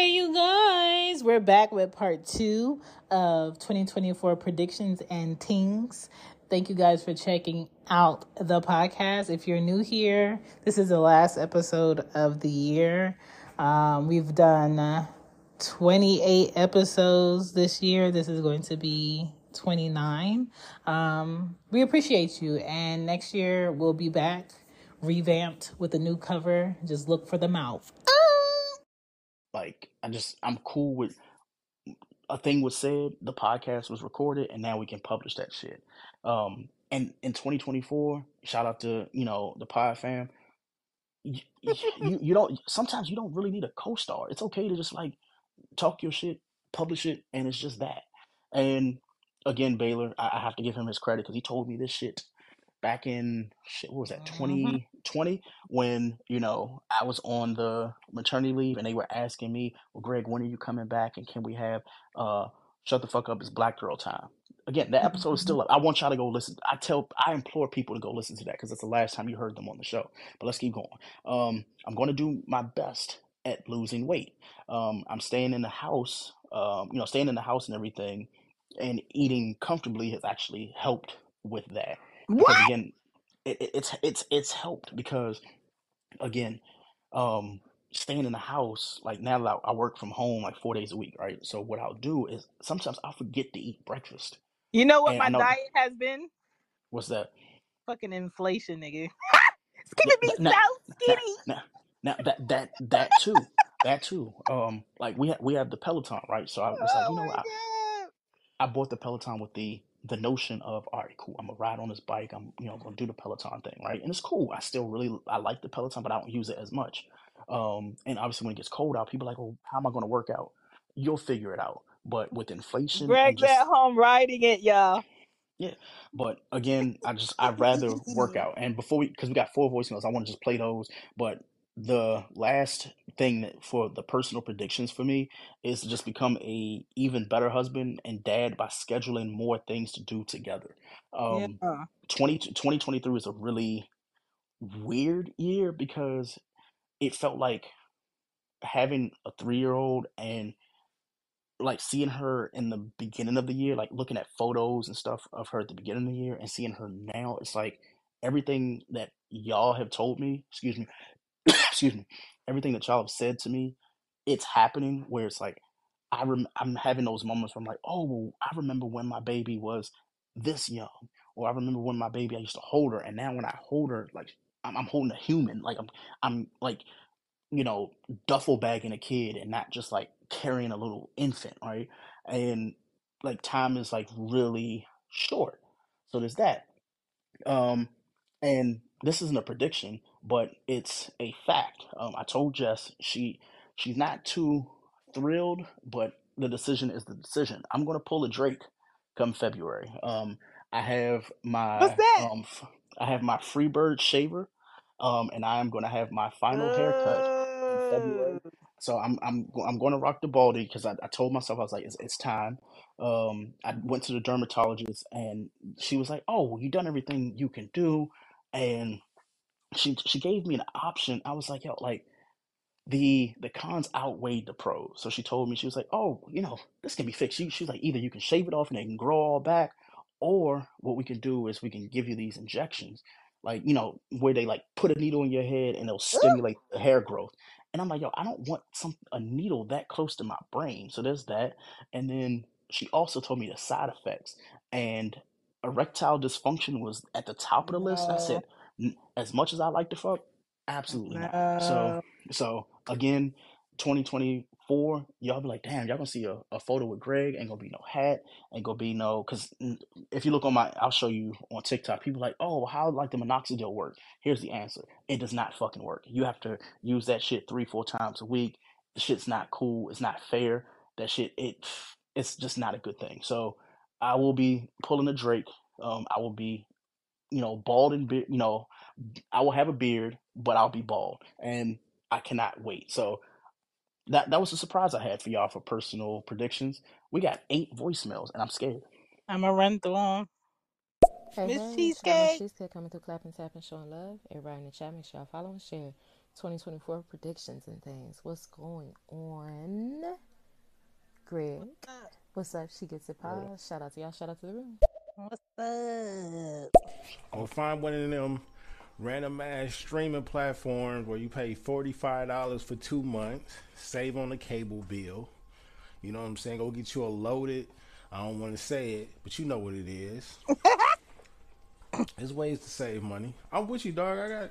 Hey, you guys, we're back with part two of 2024 predictions and things. Thank you guys for checking out the podcast. If you're new here, this is the last episode of the year. Um, we've done uh, 28 episodes this year. This is going to be 29. Um, we appreciate you, and next year we'll be back revamped with a new cover. Just look for the mouth. Like I just I'm cool with a thing was said, the podcast was recorded, and now we can publish that shit. Um, and in 2024, shout out to you know the Pod fam. You, you, you don't sometimes you don't really need a co-star. It's okay to just like talk your shit, publish it, and it's just that. And again, Baylor, I, I have to give him his credit because he told me this shit back in shit. What was that? Mm-hmm. 20, 20 when you know i was on the maternity leave and they were asking me well greg when are you coming back and can we have uh shut the fuck up it's black girl time? Again that mm-hmm, episode is still mm-hmm. up. I want y'all to go listen. I tell i implore people to go listen to that because that's the last time you heard them on the show. But let's keep going. Um i'm going to do my best at losing weight. Um i'm staying in the house um you know staying in the house and everything and eating comfortably has actually helped with that. What? Because again, it, it- it's it's it's helped because again um staying in the house like now that I, I work from home like four days a week right so what i'll do is sometimes i'll forget to eat breakfast You know what and i my know diet has been? what's that Fucking inflation, nigga. it's yeah, keeping me th- now, so now, skinny. now, now that that that too that too um like we have we have the peloton right so i was like Oh you know what I, god. I bought the peloton with the the notion of all right cool i'm gonna ride on this bike i'm you know gonna do the peloton thing right? And it's cool i still really i like the peloton but i don't use it as much. Um and obviously when it gets cold out people are like well how am i gonna work out? You'll figure it out but with inflation and Greg's just at home riding it, y'all. yeah but again i just i'd rather work out. And before we because we got four voicemails i want to just play those but the last thing that for the personal predictions for me is to just become a even better husband and dad by scheduling more things to do together Yeah. um 20, 2023 is a really weird year because it felt like having a three-year-old and like seeing her in the beginning of the year, like looking at photos and stuff of her at the beginning of the year and seeing her now, it's like everything that y'all have told me, excuse me, excuse me, everything that y'all have said to me, it's happening where it's like I rem- I'm having those moments where I'm like, oh, well, I remember when my baby was this young, or I remember when my baby I used to hold her, and now when I hold her, like I'm, I'm holding a human, like I'm I'm like you know, duffel bagging a kid and not just like carrying a little infant, right? And like time is like really short. So there's that. Um, and this isn't a prediction, but it's a fact. Um, I told Jess she she's not too thrilled, but the decision is the decision. I'm gonna pull a Drake come February. Um, I have my What's that? um, f- I have my Freebird shaver, um, and I am gonna have my final haircut in February. Oh. So I'm I'm I'm going to rock the baldy because I, I told myself I was like it's, it's time. Um, I went to the dermatologist and she was like, "Oh, you done everything you can do," and she she gave me an option. I was like, "Yo, like the the cons outweighed the pros." So she told me she was like, "Oh, you know, this can be fixed." She she was like, "Either you can shave it off and it can grow all back, or what we can do is we can give you these injections, like you know, where they like put a needle in your head and they'll stimulate the hair growth." And I'm like, "Yo, I don't want some a needle that close to my brain." So there's that. And then she also told me the side effects and erectile dysfunction was at the top of the list. I said, "N- as much as I like to fuck, absolutely not. So so again, 2024, y'all be like, damn, y'all gonna see a, a photo with Greg, ain't gonna be no hat, ain't gonna be no, cause if you look on my, I'll show you on TikTok, people like, oh, how like the minoxidil work? Here's the answer. It does not fucking work. You have to use that shit three, four times a week. The shit's not cool. It's not fair. That shit, it, it's just not a good thing. So I will be pulling a Drake. Um, I will be, you know, bald and beard, you know, I will have a beard, but I'll be bald, and I cannot wait. So that that was a surprise I had for y'all for personal predictions. We got eight voicemails, and I'm scared. I'm gonna run through them. Hey, Miss hey, it's your Cheesecake. Cheesecake coming through clapping, tapping, showing love. Everybody in the chat, make sure y'all follow and share. 2024 predictions and things. What's going on? Greg. What's up? She gets it pause. Shout out to y'all. Shout out to the room. What's up? Or find one of them random ass streaming platforms where you pay $45 for two months, save on the cable bill. You know what I'm saying? Go get you a loaded, I don't want to say it, but you know what it is. There's ways to save money. I'm with you, dog. I got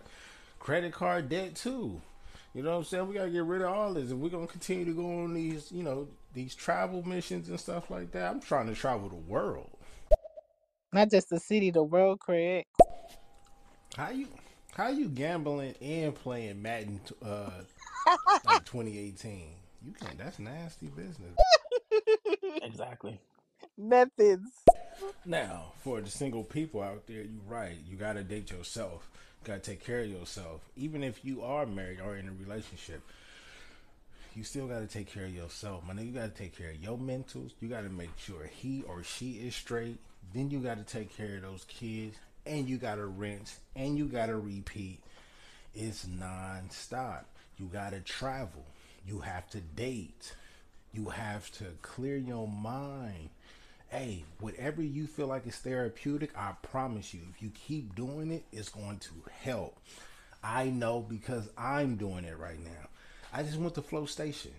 credit card debt too. You know what I'm saying? We gotta get rid of all this. If we're gonna continue to go on these, you know, these travel missions and stuff like that, I'm trying to travel the world. Not just the city, the world, Craig. How you how you gambling and playing Madden uh like 2018? You can't. That's nasty business. Exactly. Methods. Now, for the single people out there, you're right. You gotta date yourself. You gotta take care of yourself. Even if you are married or in a relationship, you still gotta take care of yourself. Man, you gotta take care of your mentals. You gotta make sure he or she is straight. Then you gotta take care of those kids, and you gotta rinse, and you gotta repeat. It's non-stop. You gotta travel. You have to date. You have to clear your mind. Hey, whatever you feel like is therapeutic, I promise you, if you keep doing it, it's going to help. I know because I'm doing it right now. I just went to Flow Station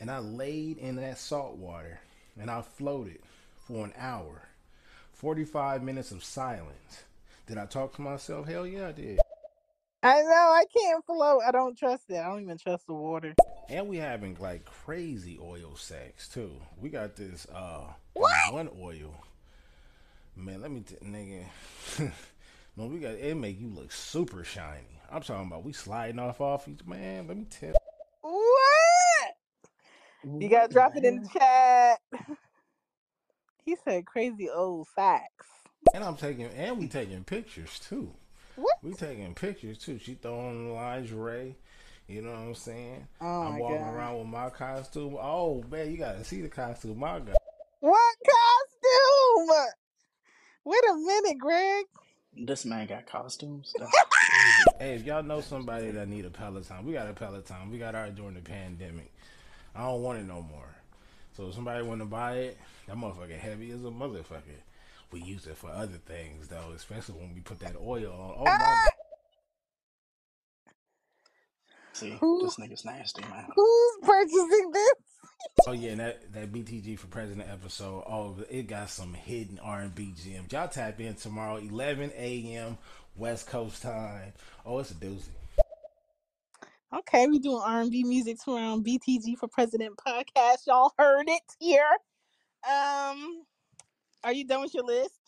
and I laid in that salt water and I floated for an hour. 45 minutes of silence. Did I talk to myself? Hell yeah, I did. I know I can't float. I don't trust it. I don't even trust the water. And we having like crazy oil sex too. We got this uh What? one oil. Man, let me t- nigga. man, we got it make you look super shiny. I'm talking about we sliding off off each man. Let me tell. What? You gotta drop it in the chat. He said crazy old facts. And I'm taking and we taking pictures too. What? We taking pictures too. She throwing the lingerie. You know what I'm saying? Oh I'm walking god. around with my costume. Oh man, you gotta see the costume I got. What costume? Wait a minute, Greg. This man got costumes. Hey, if y'all know somebody that need a Peloton, we got a Peloton. We got ours during the pandemic. I don't want it no more. So if somebody want to buy it, that motherfucker heavy as a motherfucker. We use it for other things though, especially when we put that oil on. Oh my Ah, See, who this nigga's nasty, man. who's purchasing this? Oh yeah, and that that BTG for President episode. Oh, it got some hidden R and B gems. Y'all tap in tomorrow, 11 a.m. West Coast time. Oh, it's a doozy. Okay, we doing R and B music tomorrow on BTG for President podcast. Y'all heard it here. Um, are you done with your list?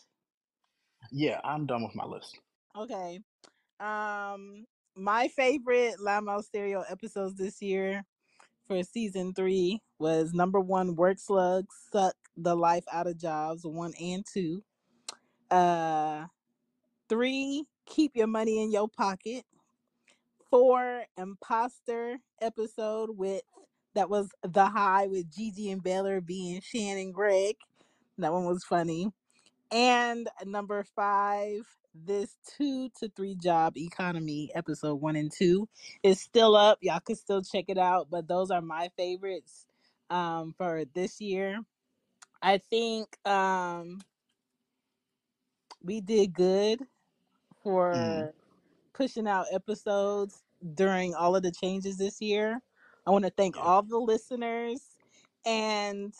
Yeah, I'm done with my list. Okay. Um, my favorite Loud Mouf Stereo episodes this year for season three was number one, Work Slugs Suck the Life Out of Jobs, one and two. Uh, three, Keep Your Money in Your Pocket. Four, Imposter episode with that was The High with Gigi and Baylor being Shannon Greg. That one was funny. And number five, this two to three job economy episode one and two is still up. Y'all can still check it out, but those are my favorites um, for this year. I think um, we did good Mm. Pushing out episodes during all of the changes this year. I want to thank Yeah. all the listeners and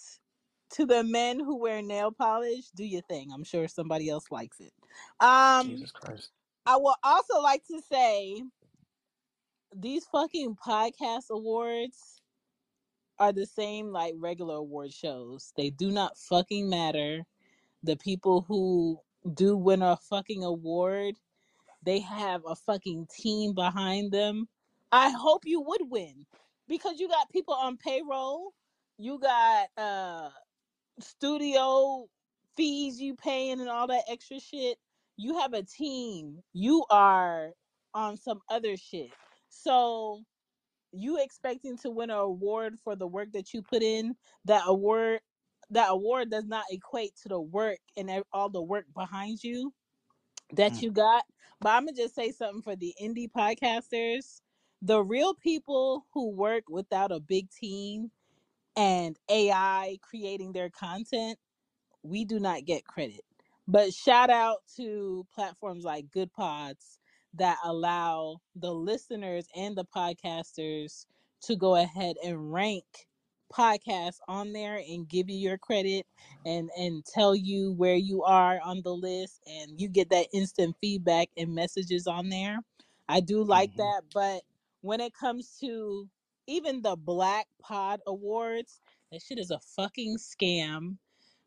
to the men who wear nail polish, do your thing. I'm sure somebody else likes it. Um, Jesus Christ. I will also like to say these fucking podcast awards are the same like regular award shows. They do not fucking matter. The people who do win a fucking award, they have a fucking team behind them. I hope you would win because you got people on payroll. You got uh studio fees you paying and all that extra shit. You have a team. You are on some other shit. So you expecting to win an award for the work that you put in, that award that award does not equate to the work and all the work behind you that Mm. you got. But I'm gonna just say something for the indie podcasters. the real people who work without a big team and AI creating their content we do not get credit. But shout out to platforms like Goodpods that allow the listeners and the podcasters to go ahead and rank podcasts on there and give you your credit and and tell you where you are on the list and you get that instant feedback and messages on there. I do like hmm that, but when it comes to even the Black Pod Awards, that shit is a fucking scam.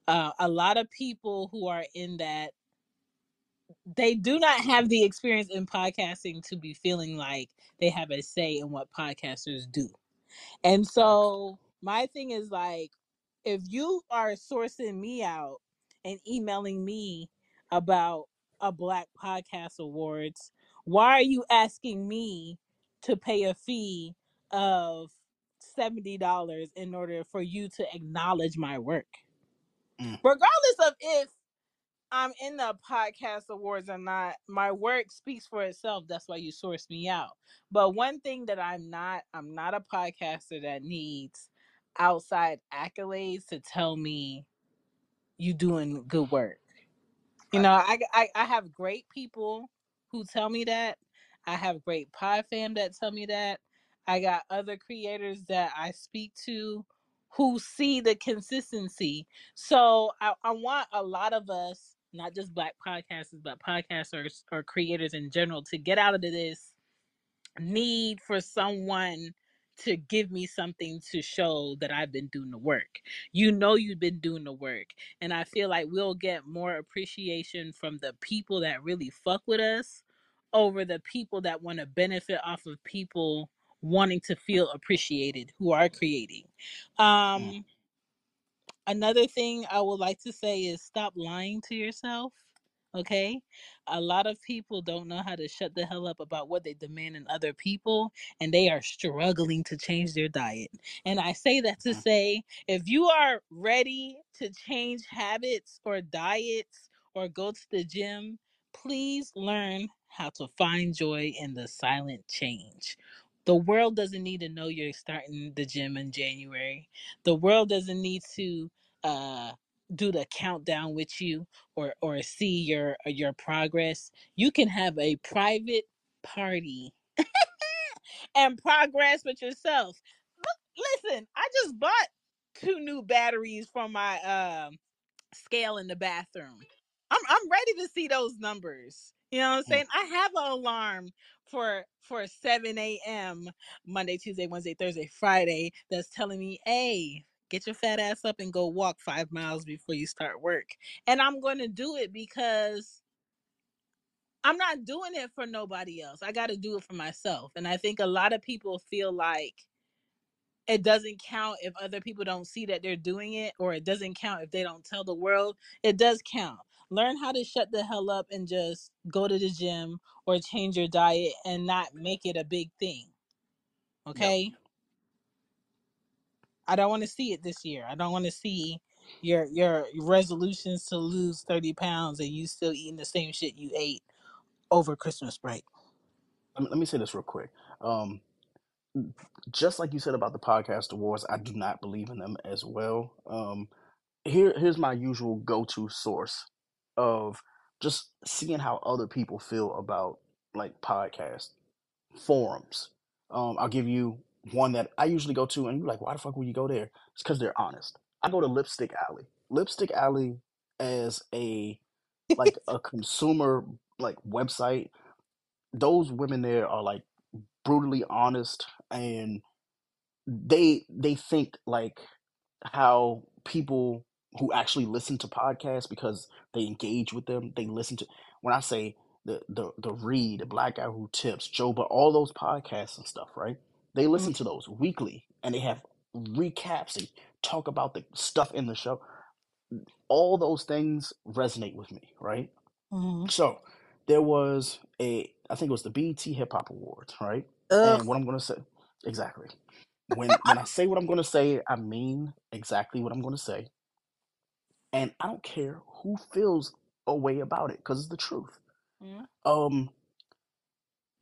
Uh, a lot of people who are in that they do not have the experience in podcasting to be feeling like they have a say in what podcasters do. And so my thing is like if you are sourcing me out and emailing me about a black podcast awards why are you asking me to pay a fee of $70 in order for you to acknowledge my work Mm, regardless of if I'm in the podcast awards or not, my work speaks for itself. That's why you source me out. But one thing that I'm not, I'm not a podcaster that needs outside accolades to tell me you doing good work. You know. I, I I have great people who tell me that. I have great pod fam that tell me that. I got other creators that I speak to who see the consistency. So I, I want a lot of us, not just black podcasters, but podcasters or creators in general, to get out of this need for someone to give me something to show that I've been doing the work. You know you've been doing the work. And I feel like we'll get more appreciation from the people that really fuck with us over the people that want to benefit off of people wanting to feel appreciated who are creating. Um another thing I would like to say is stop lying to yourself. Okay. A lot of people don't know how to shut the hell up about what they demand in other people, and they are struggling to change their diet. And I say that to mm, say if you are ready to change habits or diets or go to the gym, please learn how to find joy in the silent change. The world doesn't need to know you're starting the gym in January. The world doesn't need to uh do the countdown with you or or see your your progress you can have a private party and progress with yourself listen i just bought two new batteries for my um scale in the bathroom. I'm I'm ready to see those numbers. You know what I'm mm. saying? I have an alarm for for 7 a.m. Monday, Tuesday, Wednesday, Thursday, Friday that's telling me, hey, get your fat ass up and go walk five miles before you start work. And I'm gonna do it because I'm not doing it for nobody else. I gotta do it for myself. And I think a lot of people feel like it doesn't count if other people don't see that they're doing it or it doesn't count if they don't tell the world it does count learn how to shut the hell up and just go to the gym or change your diet and not make it a big thing Yep. I don't want to see it this year i don't want to see your your resolutions to lose 30 pounds and you still eating the same shit you ate over christmas break Let me, let me say this real quick. Um, just like you said about the podcast awards, I do not believe in them as well. Um, here, here's my usual go-to source of just seeing how other people feel about like podcast forums. Um, I'll give you one that I usually go to, and you're like, why the fuck would you go there? It's because they're honest. I go to Lipstick Alley. Lipstick Alley as a like a consumer like website. Those women there are like brutally honest, and they they think like how people who actually listen to podcasts because they engage with them. They listen to when I say the the the read, the black guy who tips, Joe, but all those podcasts and stuff, right? They listen to those weekly and they have recaps. and talk about the stuff in the show. All those things resonate with me, right? mm-hmm. So there was a I think it was the BET Hip Hop Awards, right? Ugh. And what I'm gonna say exactly. When when I say what I'm gonna say, I mean exactly what I'm gonna say. And I don't care who feels a way about it, because it's the truth. Mhm. Um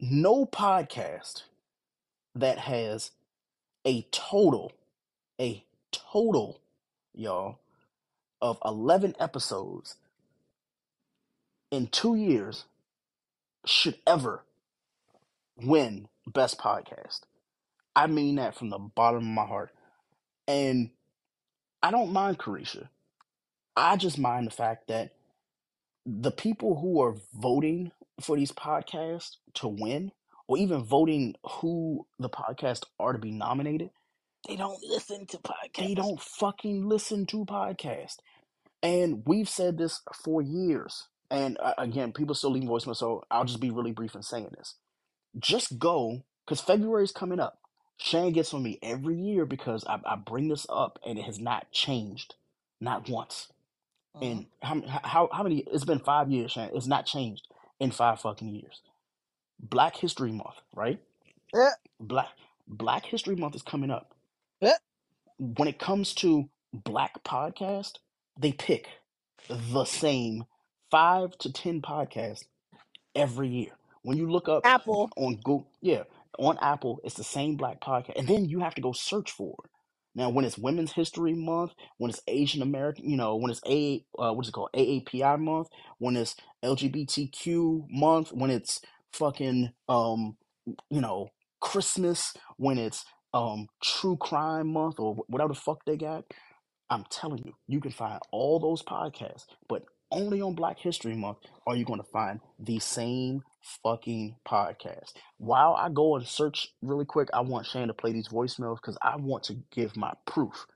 no podcast that has a total, a total, y'all, of 11 episodes in two years should ever win Best Podcast. I mean that from the bottom of my heart. And I don't mind Carisha. I just mind the fact that the people who are voting for these podcasts to win, or even voting who the podcasts are to be nominated, They don't listen to podcasts. they don't fucking listen to podcasts. And we've said this for years. And uh, again, people still leaving voicemail, so I'll just be really brief in saying this. Just go, because February is coming up. Shane gets on me every year because I, I bring this up and it has not changed, not once. Mhm. And how, how how many? It's been five years, Shane. It's not changed in five fucking years. Black History Month, right? Yeah. Black Black History Month is coming up. Yeah. When it comes to black podcast, they pick the same five to ten podcasts every year. When you look up Apple. on Google, yeah, on Apple, it's the same black podcast, and then you have to go search for it. Now, when it's Women's History Month, when it's Asian American, you know, when it's A, uh, what's it called, AAPI Month, when it's LGBTQ Month, when it's fucking, um, you know, Christmas, when it's um True Crime Month or wh- whatever the fuck they got, I'm telling you, you can find all those podcasts, but only on Black History Month are you going to find the same fucking podcast. While I go and search really quick, I want Shane to play these voicemails because I want to give my proof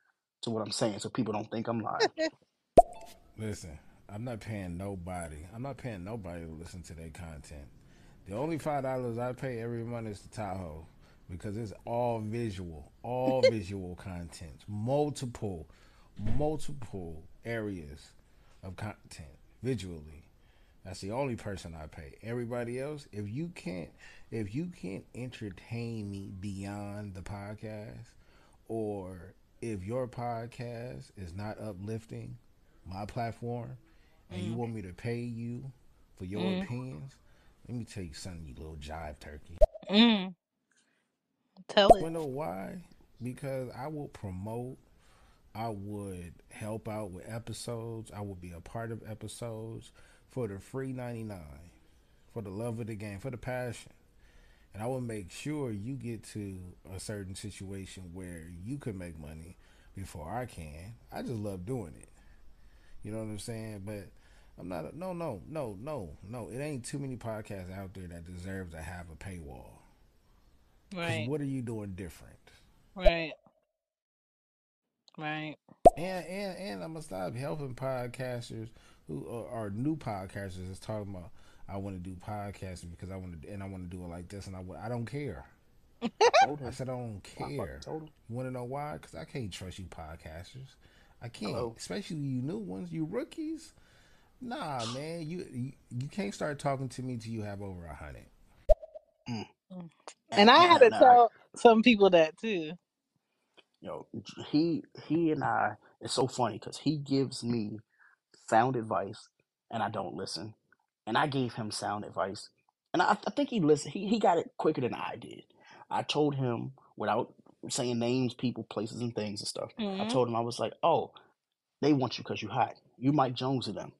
to what I'm saying so people don't think I'm lying. Listen, I'm not paying nobody. I'm not paying nobody to listen to their content. The only five dollars I pay every month is the Tahoe because it's all visual, all visual content, multiple, multiple areas of content visually. That's the only person I pay. Everybody else, if you can't, if you can't entertain me beyond the podcast, or if your podcast is not uplifting my platform, and you want me to pay you for your Mm. opinions, let me tell you something, you little jive turkey. Mm. Tell You it. know why? Because I will promote, I would help out with episodes, I would be a part of episodes for the free 99, for the love of the game, for the passion. And I will make sure you get to a certain situation where you can make money before I can. I just love doing it. You know what I'm saying? But I'm not, a, no, no, no, no, no. It ain't too many podcasts out there that deserve to have a paywall. 'Cause Right. what are you doing different? Right. Right. And and and I'm gonna stop helping podcasters who are, are new podcasters that's talking about I want to do podcasting because I want to and I want to do it like this and I I don't care. I said I don't care. told. You want to know why? Because I can't trust you podcasters. I can't, Hello. especially you new ones, you rookies. Nah, man, you you, you can't start talking to me till you have over a hundred. Mm. And And, I had to and I, tell some people that too. you know, he he and I. It's so funny because he gives me sound advice and I don't listen, and I gave him sound advice, and I, I think he listened. He he got it quicker than I did. I told him without saying names, people, places, and things and stuff. I Mm-hmm. told him I was like, "Oh, they want you because you hot. You Mike Jones to them.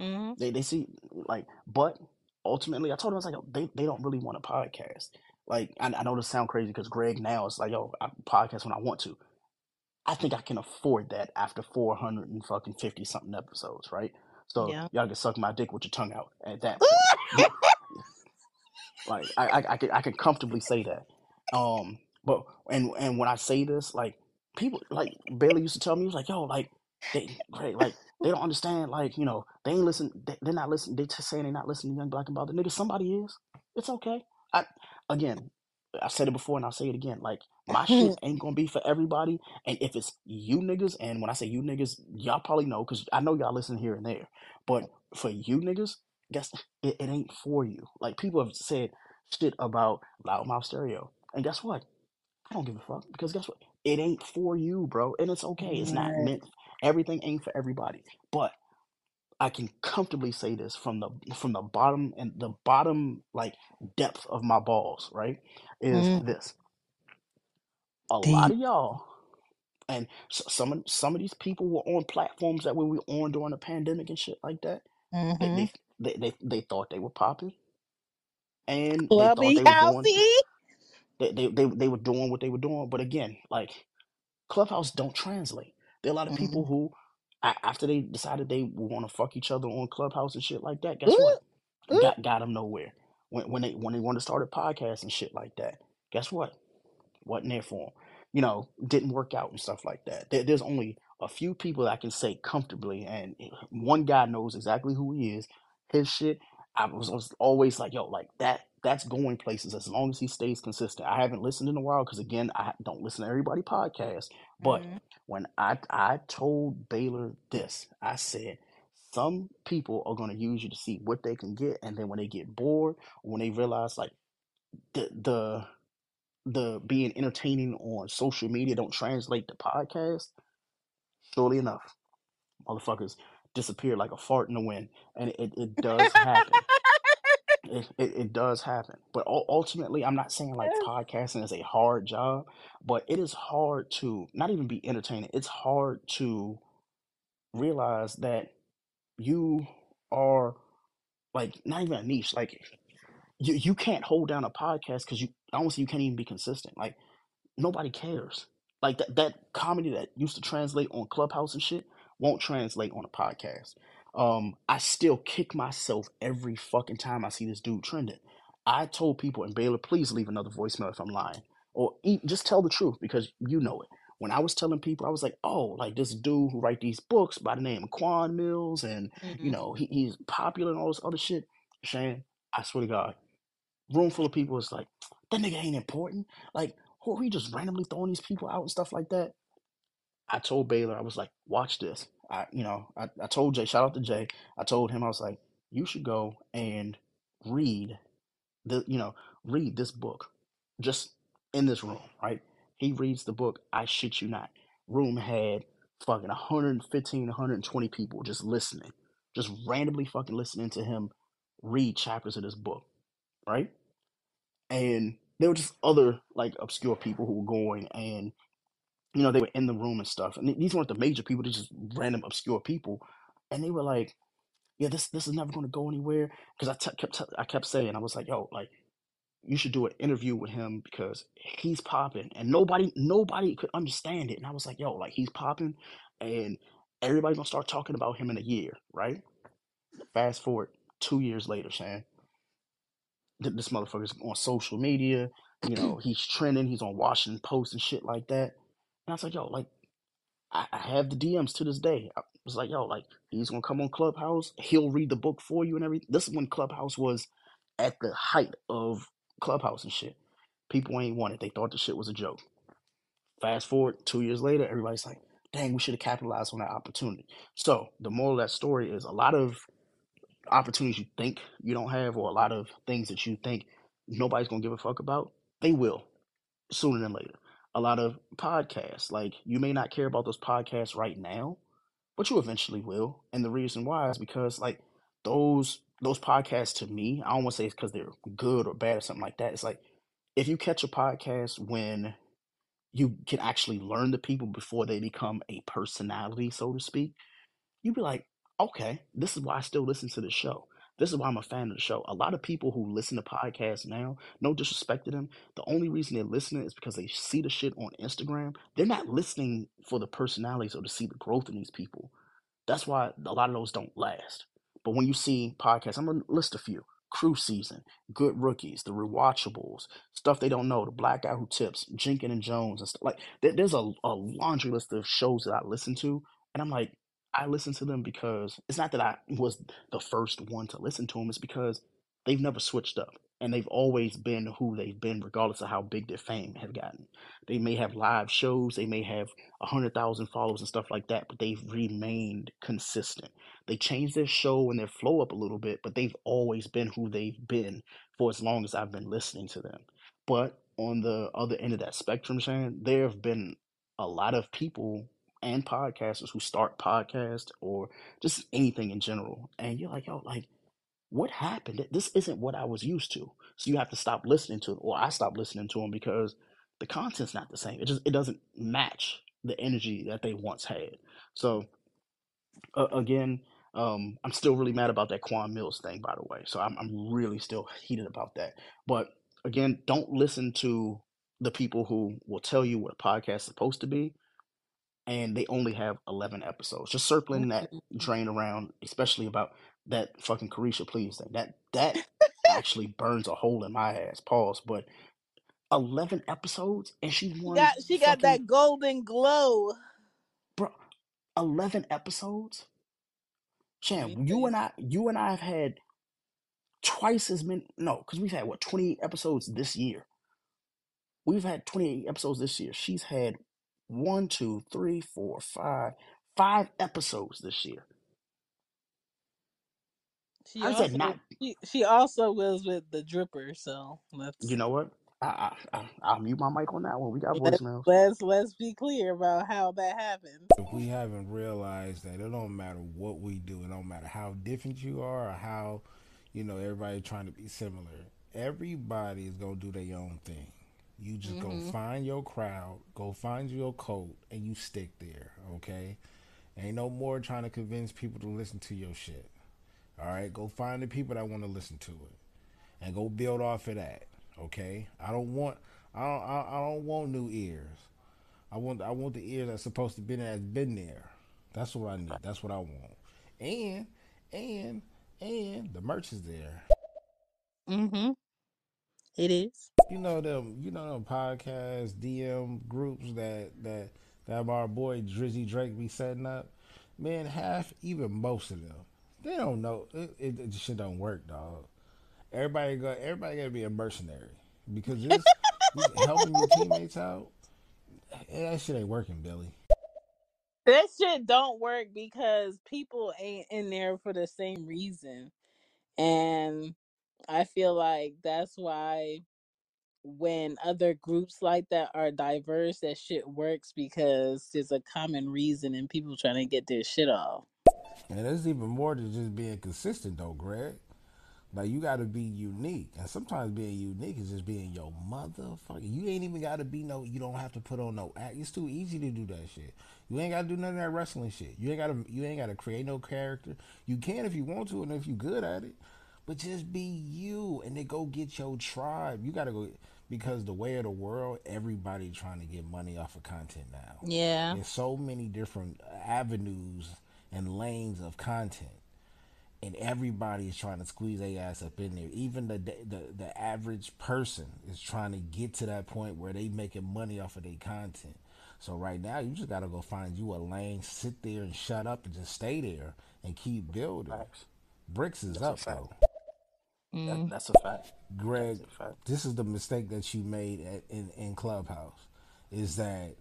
Mm-hmm. They they see like, but ultimately, I told him I was like, they they don't really want a podcast. Like, I, I know this sound crazy because Greg now is like, yo, I podcast when I want to. I think I can afford that after four hundred and fucking fifty something episodes, right? So Yeah. y'all can suck my dick with your tongue out at that point. Like I, I, I could I could comfortably say that. Um, but and and when I say this, like people like Bailey used to tell me, he was like, yo, like they great, like they don't understand, like, you know, they ain't listen they, they're not listening, they just saying they're not listening to Young Black and About the nigga, somebody is. It's okay. I again, I said it before and I'll say it again. Like my shit ain't gonna be for everybody. And if it's you niggas, and when I say you niggas, y'all probably know because I know y'all listen here and there. But for you niggas, guess it, it ain't for you. Like people have said shit about Loud Mouf Stereo, and guess what? I don't give a fuck because guess what? It ain't for you, bro, and it's okay. It's not Right. meant. Everything ain't for everybody, but I can comfortably say this from the from the bottom and the bottom like depth of my balls, right? Is Mm. this. a lot Deep. of y'all, and s- some of some of these people were on platforms that we were on during the pandemic and shit like that. They Mm-hmm. they they they, they thought they were popping, and they thought Clubby they was doing Housey. They, they they they were doing what they were doing. But again, like Clubhouse don't translate. There are a lot of mm-hmm. people Mm-hmm. who, a- after they decided they want to fuck each other on Clubhouse and shit like that, guess mm, what? Ooh, ooh. Got got them nowhere. When when they when they wanted to start a podcast and shit like that, guess what? wasn't there for him. You know, didn't work out and stuff like that. There, there's only a few people that I can say comfortably, and eh, one guy knows exactly who he is. His shit, I was, was always like, yo, like that. That's going places as long as he stays consistent. I haven't listened in a while because again, I don't listen to everybody podcast. But Mm-hmm. when I I told Baylor this, I said some people are going to use you to see what they can get, and then when they get bored, when they realize like the the the being entertaining on social media don't translate to podcast, surely enough, motherfuckers disappear like a fart in the wind. And it, it does happen. It, it, it does happen. But ul- ultimately, I'm not saying like podcasting is a hard job, but it is hard to not even be entertaining. It's hard to realize that you are like not even a niche. Like you, you can't hold down a podcast because you honestly you can't even be consistent. Like nobody cares. Like that that comedy that used to translate on Clubhouse and shit won't translate on a podcast. Um, I still kick myself every fucking time I see this dude trending. I told people in Baylor, please leave another voicemail if I'm lying, or e- just tell the truth because you know it. When I was telling people, I was like, "Oh, like this dude who write these books by the name of Quan Millz, and Mm-hmm. you know he, he's popular and all this other shit." Shane, I swear to God, room full of people is like, that nigga ain't important. Like, who are you just randomly throwing these people out and stuff like that? I told Baylor, I was like, watch this. I, you know, I, I told Jay, shout out to Jay. I told him, I was like, you should go and read the, you know, read this book just in this room, right? He reads the book. I shit you not. Room had fucking 115, 120 people just listening, just randomly fucking listening to him read chapters of this book, right? and there were just other like obscure people who were going and you know they were in the room and stuff and these weren't the major people they're just random obscure people and they were like yeah this this is never going to go anywhere because I kept t- I kept saying I was like yo like you should do an interview with him because he's popping and nobody nobody could understand it and I was like yo like he's popping and everybody's gonna start talking about him in a year right fast forward two years later Shan th- this motherfucker's on social media. You know, he's trending. He's on Washington Post and shit like that. And I was like, yo, like, I, I have the DMs to this day. I was like, yo, like, he's gonna come on Clubhouse. He'll read the book for you and everything. This is when Clubhouse was at the height of Clubhouse and shit. People ain't want it. They thought the shit was a joke. Fast forward two years later, everybody's like, dang, we should have capitalized on that opportunity. So the moral of that story is a lot of opportunities you think you don't have, or a lot of things that you think nobody's gonna give a fuck about, they will sooner than later. A lot of podcasts, like you may not care about those podcasts right now, but you eventually will. And the reason why is because like those those podcasts to me, I don't want to say it's because they're good or bad or something like that. It's like if you catch a podcast when you can actually learn the people before they become a personality, so to speak, you'd be like, okay, this is why I still listen to the show. This is why I'm a fan of the show. A lot of people who listen to podcasts now, no disrespect to them, the only reason they're listening is because they see the shit on Instagram. They're not listening for the personalities or to see the growth in these people. That's why a lot of those don't last. But when you see podcasts, I'm gonna list a few. Crew Season, Good Rookies, The Rewatchables, Stuff They Don't Know, The Black Guy Who Tips, Jenkin and Jones, and stuff like there, there's a, a laundry list of shows that I listen to, and I'm like, I listen to them because it's not that I was the first one to listen to them. It's because they've never switched up and they've always been who they've been, regardless of how big their fame has gotten. They may have live shows, they may have a hundred thousand followers and stuff like that, but they've remained consistent. They changed their show and their flow up a little bit, but they've always been who they've been for as long as I've been listening to them. But on the other end of that spectrum, Shane, there have been a lot of people and podcasters who start podcasts or just anything in general. And you're like, yo, like, what happened? This isn't what I was used to. So you have to stop listening to, or I stopped listening to them because the content's not the same. It just it doesn't match the energy that they once had. So uh, again, um, I'm still really mad about that Quan Millz thing, by the way. So I'm I'm really still heated about that. But again, don't listen to the people who will tell you what a podcast is supposed to be, and they only have 11 episodes. Just circling that mm-hmm. drain around, especially about that fucking Carisha Please thing. That that actually burns a hole in my ass. Pause. But 11 episodes, and she won. got she got fucking- that golden glow. bro, 11 episodes? Chan, you and I, you and I have had twice as many, no, because we've had what, 28 episodes this year. We've had 28 episodes this year. She's had one, two, three, four, five, five episodes this year. She How's also that not- she, she also was with the dripper, so let's You know what? I, I, I, I'll mute my mic on that one. We got Let- voicemails. let's let's be clear about how that happened. If we haven't realized that it don't matter what we do, it don't matter how different you are or how, you know, everybody trying to be similar. Everybody is gonna do their own thing. You just go find your crowd, go find your cult, and you stick there. Okay, ain't no more trying to convince people to listen to your shit. All right, go find the people that want to listen to it, and go build off of that. Okay, I don't want, I don't, I, I don't want new ears. I want I want the ears that's supposed to be there that's been there. That's what I need. That's what I want. And and and the merch is there. Mm-hmm. It is. You know them you know them podcast DM groups that that that our boy Drizzy Drake be setting up. Man, half even most of them. They don't know it, it, it shit don't work, dog. Everybody got everybody gotta be a mercenary. Because this, helping your teammates out, eh, that shit ain't working, Billy. That shit don't work because people ain't in there for the same reason. And I feel like that's why when other groups like that are diverse, that shit works because there's a common reason and people trying to get their shit off. And there's even more than just being consistent, though, Greg. Like you got to be unique, and sometimes being unique is just being your motherfucker. You ain't even got to be no. You don't have to put on no act. It's too easy to do that shit. You ain't got to do none of that wrestling shit. You ain't got to. You ain't got to create no character. You can if you want to, and if you good at it. But just be you, and then go get your tribe. You got to go because the way of the world, everybody trying to get money off of content now. Yeah. There's so many different avenues and lanes of content, and everybody is trying to squeeze their ass up in there. Even the the the average person is trying to get to that point where they making money off of their content. So right now, you just gotta go find you a lane, sit there and shut up and just stay there and keep building. Bricks is That's up though. That, mm. that's a fact. Greg, a fact. this is the mistake that you made at, in in Clubhouse, is that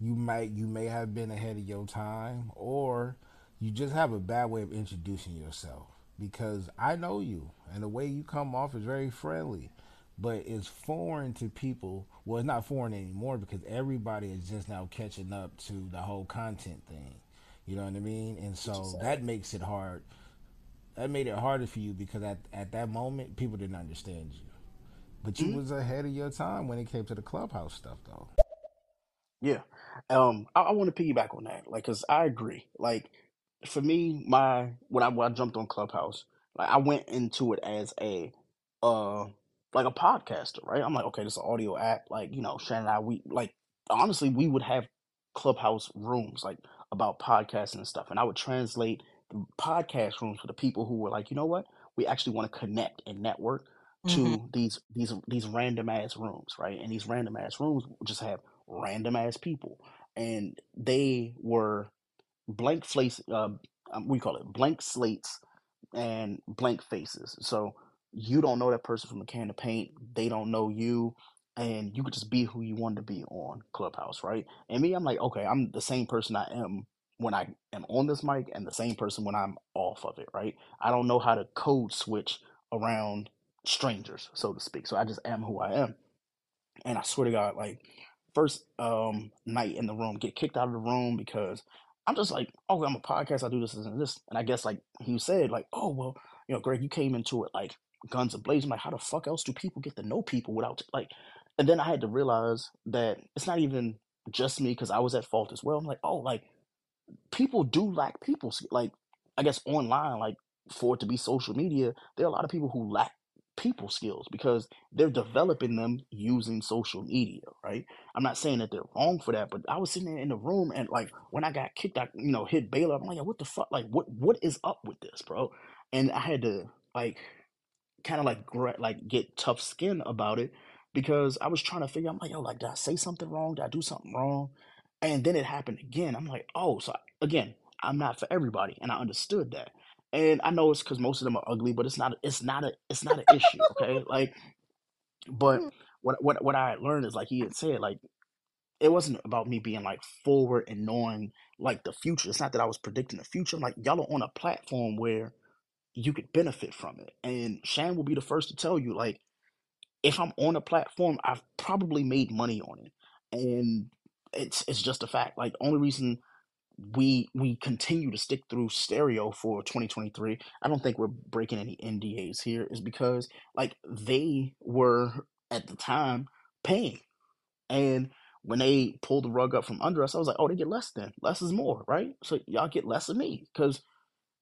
you might you may have been ahead of your time, or you just have a bad way of introducing yourself. Because I know you, and the way you come off is very friendly, but it's foreign to people. Well, it's not foreign anymore because everybody is just now catching up to the whole content thing. You know what I mean? And so that makes it hard that made it harder for you because at, at that moment people didn't understand you but you was ahead of your time when it came to the clubhouse stuff though Yeah. Um, I, I want to piggyback on that, like, cause I agree. Like, for me, my when I when I jumped on Clubhouse, like, I went into it as a, uh, like a podcaster, right? I'm like, okay, this is an audio app. Like, you know, Shannon and I, we like, honestly, we would have Clubhouse rooms like about podcasting and stuff, and I would translate podcast rooms for the people who were like, you know what, we actually want to connect and network to these these these random ass rooms, right? And these random ass rooms just have random ass people, and they were blank slates. Uh, um, we call it blank slates and blank faces. So you don't know that person from a can of paint. They don't know you, and you could just be who you wanted to be on Clubhouse, right? And me, I'm like, okay, I'm the same person I am when I am on this mic, and the same person when I'm off of it, right? I don't know how to code switch around strangers, so to speak. So I just am who I am. And I swear to God, like first um night in the room, get kicked out of the room because I'm just like, oh, I'm a podcast, I do this and this. And I guess like he said, like, oh well, you know, Greg, you came into it like guns a blazing. Like, how the fuck else do people get to know people without like And then I had to realize that it's not even just me because I was at fault as well. I'm like, oh, like people do lack people like I guess online, like for it to be social media, there are a lot of people who lack people skills because they're developing them using social media, right? I'm not saying that they're wrong for that, but I was sitting there in the room and like when I got kicked out, you know, hit Baylor, I'm like, what the fuck? Like what what is up with this, bro? And I had to like kind of like gra- like get tough skin about it because I was trying to figure. I'm like, yo, like, did I say something wrong? Did I do something wrong? And then it happened again. I'm like, oh, so I- again, I'm not for everybody, and I understood that. And I know it's because most of them are ugly, but it's not. It's not a. It's not an issue. Okay, like, but hmm. what what what I learned is like he had said, like it wasn't about me being like forward and knowing like the future. It's not that I was predicting the future. I'm like, y'all are on a platform where you could benefit from it. And Shan will be the first to tell you, like, if I'm on a platform, I've probably made money on it. And it's it's just a fact. Like only reason we we continue to stick through stereo for 2023, I don't think we're breaking any NDAs here, is because like they were at the time paying. And when they pulled the rug up from under us, I was like, oh, they get less then. Less is more, right? So y'all get less of me. Because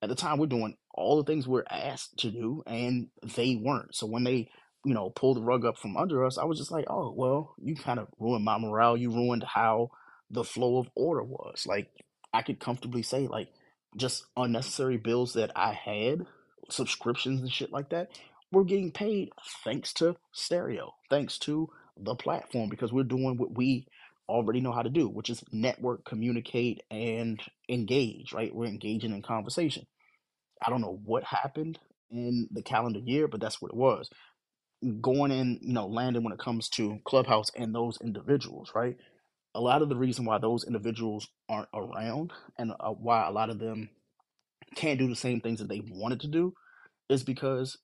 at the time we're doing all the things we're asked to do and they weren't so when they you know pull the rug up from under us i was just like oh well you kind of ruined my morale you ruined how the flow of order was. Like i could comfortably say like just unnecessary bills that i had subscriptions and shit like that we're getting paid thanks to stereo thanks to the platform because we're doing what we already know how to do which is network communicate and engage right? We're engaging in conversation. I don't know what happened in the calendar year, but that's what it was. Going in, you know, landing when it comes to Clubhouse and those individuals, right? A lot of the reason why those individuals aren't around and uh, why a lot of them can't do the same things that they wanted to do is because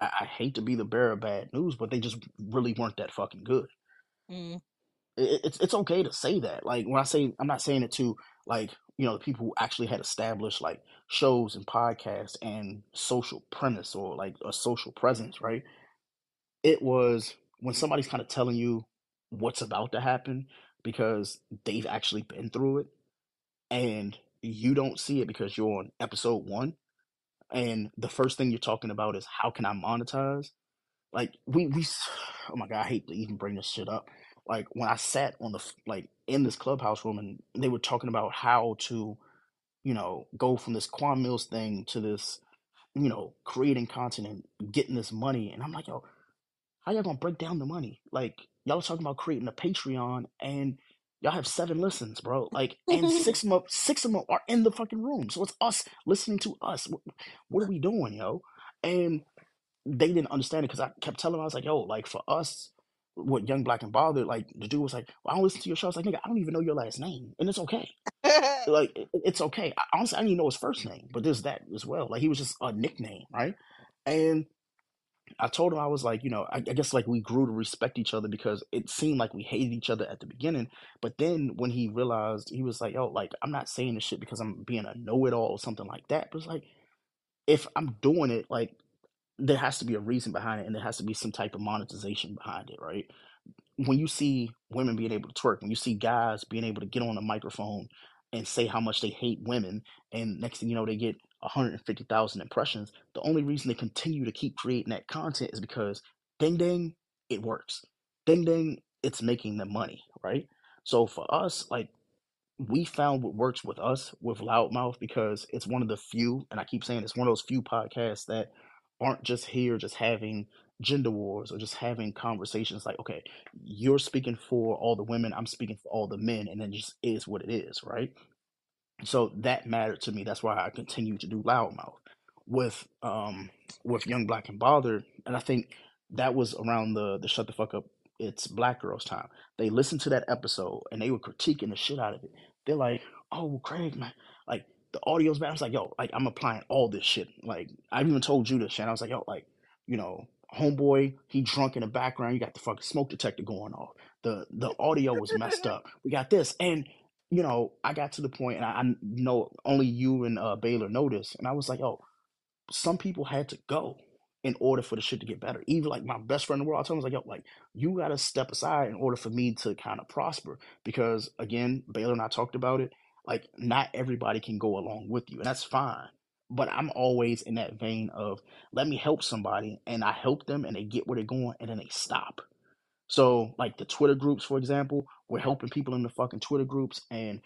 I, I hate to be the bearer of bad news, but they just really weren't that fucking good. Mm. It, it's it's okay to say that. Like when I say, I'm not saying it to like you know the people who actually had established like shows and podcasts and social premise or like a social presence, right? It was when somebody's kind of telling you what's about to happen because they've actually been through it and you don't see it because you're on episode one and the first thing you're talking about is how can I monetize? Like we we oh my god, I hate to even bring this shit up. Like when I sat on the like in this clubhouse room and they were talking about how to, you know, go from this Quan Millz thing to this, you know, creating content and getting this money, and I'm like, yo, how y'all gonna break down the money? Like y'all are talking about creating a Patreon and y'all have seven listens, bro. Like and six of them, six of them are in the fucking room, so it's us listening to us. What, what are we doing, yo? And they didn't understand it because I kept telling them I was like, yo, like for us, what young black and bothered, like the dude was like, well, I don't listen to your show. I was like, nigga, I don't even know your last name, and it's okay. Like it, it's okay. I, honestly, I didn't even know his first name, but there's that as well. Like he was just a nickname, right? And I told him I was like, you know, I, I guess like we grew to respect each other because it seemed like we hated each other at the beginning. But then when he realized, he was like, yo, like I'm not saying this shit because I'm being a know-it-all or something like that. But it's like if I'm doing it, like there has to be a reason behind it and there has to be some type of monetization behind it, right? When you see women being able to twerk, when you see guys being able to get on a microphone and say how much they hate women, and next thing you know, they get 150,000 impressions, the only reason they continue to keep creating that content is because ding ding, it works. Ding ding, it's making them money, right? So for us, like we found what works with us with Loud Mouf because it's one of the few, and I keep saying it's one of those few podcasts that aren't just here just having gender wars or just having conversations like, okay, you're speaking for all the women, I'm speaking for all the men, and then just is what it is, right? So that mattered to me. That's why I continue to do Loud Mouf with um with Young Black and Bothered, and I think that was around the the shut the fuck up it's black girls time. They listened to that episode and they were critiquing the shit out of it. They're like, "Oh, Craig, man, like the audio's bad." I was like, "Yo, like I'm applying all this shit." Like I even told you this, and I was like, "Yo, like you know, homeboy, he drunk in the background. You got the fucking smoke detector going off. The the audio was messed up. We got this, and you know, I got to the point, and I, I know only you and uh, Baylor noticed, and I was like, "Oh, some people had to go." in order for the shit to get better. Even like my best friend in the world, I tell him, I was like, yo, like, you got to step aside in order for me to kind of prosper. Because again, Baylor and I talked about it. Like, not everybody can go along with you, and that's fine. But I'm always in that vein of let me help somebody, and I help them, and they get where they're going, and then they stop. So, like the Twitter groups, for example, we're helping people in the fucking Twitter groups, and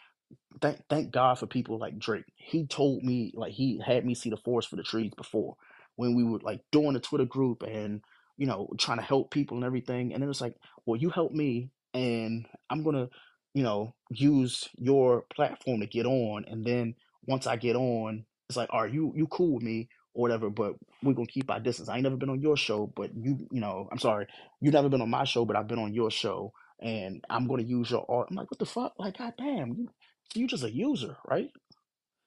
thank thank God for people like Drake. He told me like he had me see the forest for the trees before when we were like doing the Twitter group and you know trying to help people and everything. And then it's like, well, you help me, and I'm gonna you know use your platform to get on, and then once I get on, it's like, all right, you you cool with me or whatever, but we're gonna keep our distance. I ain't never been on your show, but you you know, I'm sorry, you've never been on my show, but I've been on your show, and I'm gonna use your art. I'm like, what the fuck? Like, goddamn, you, you're just a user, right?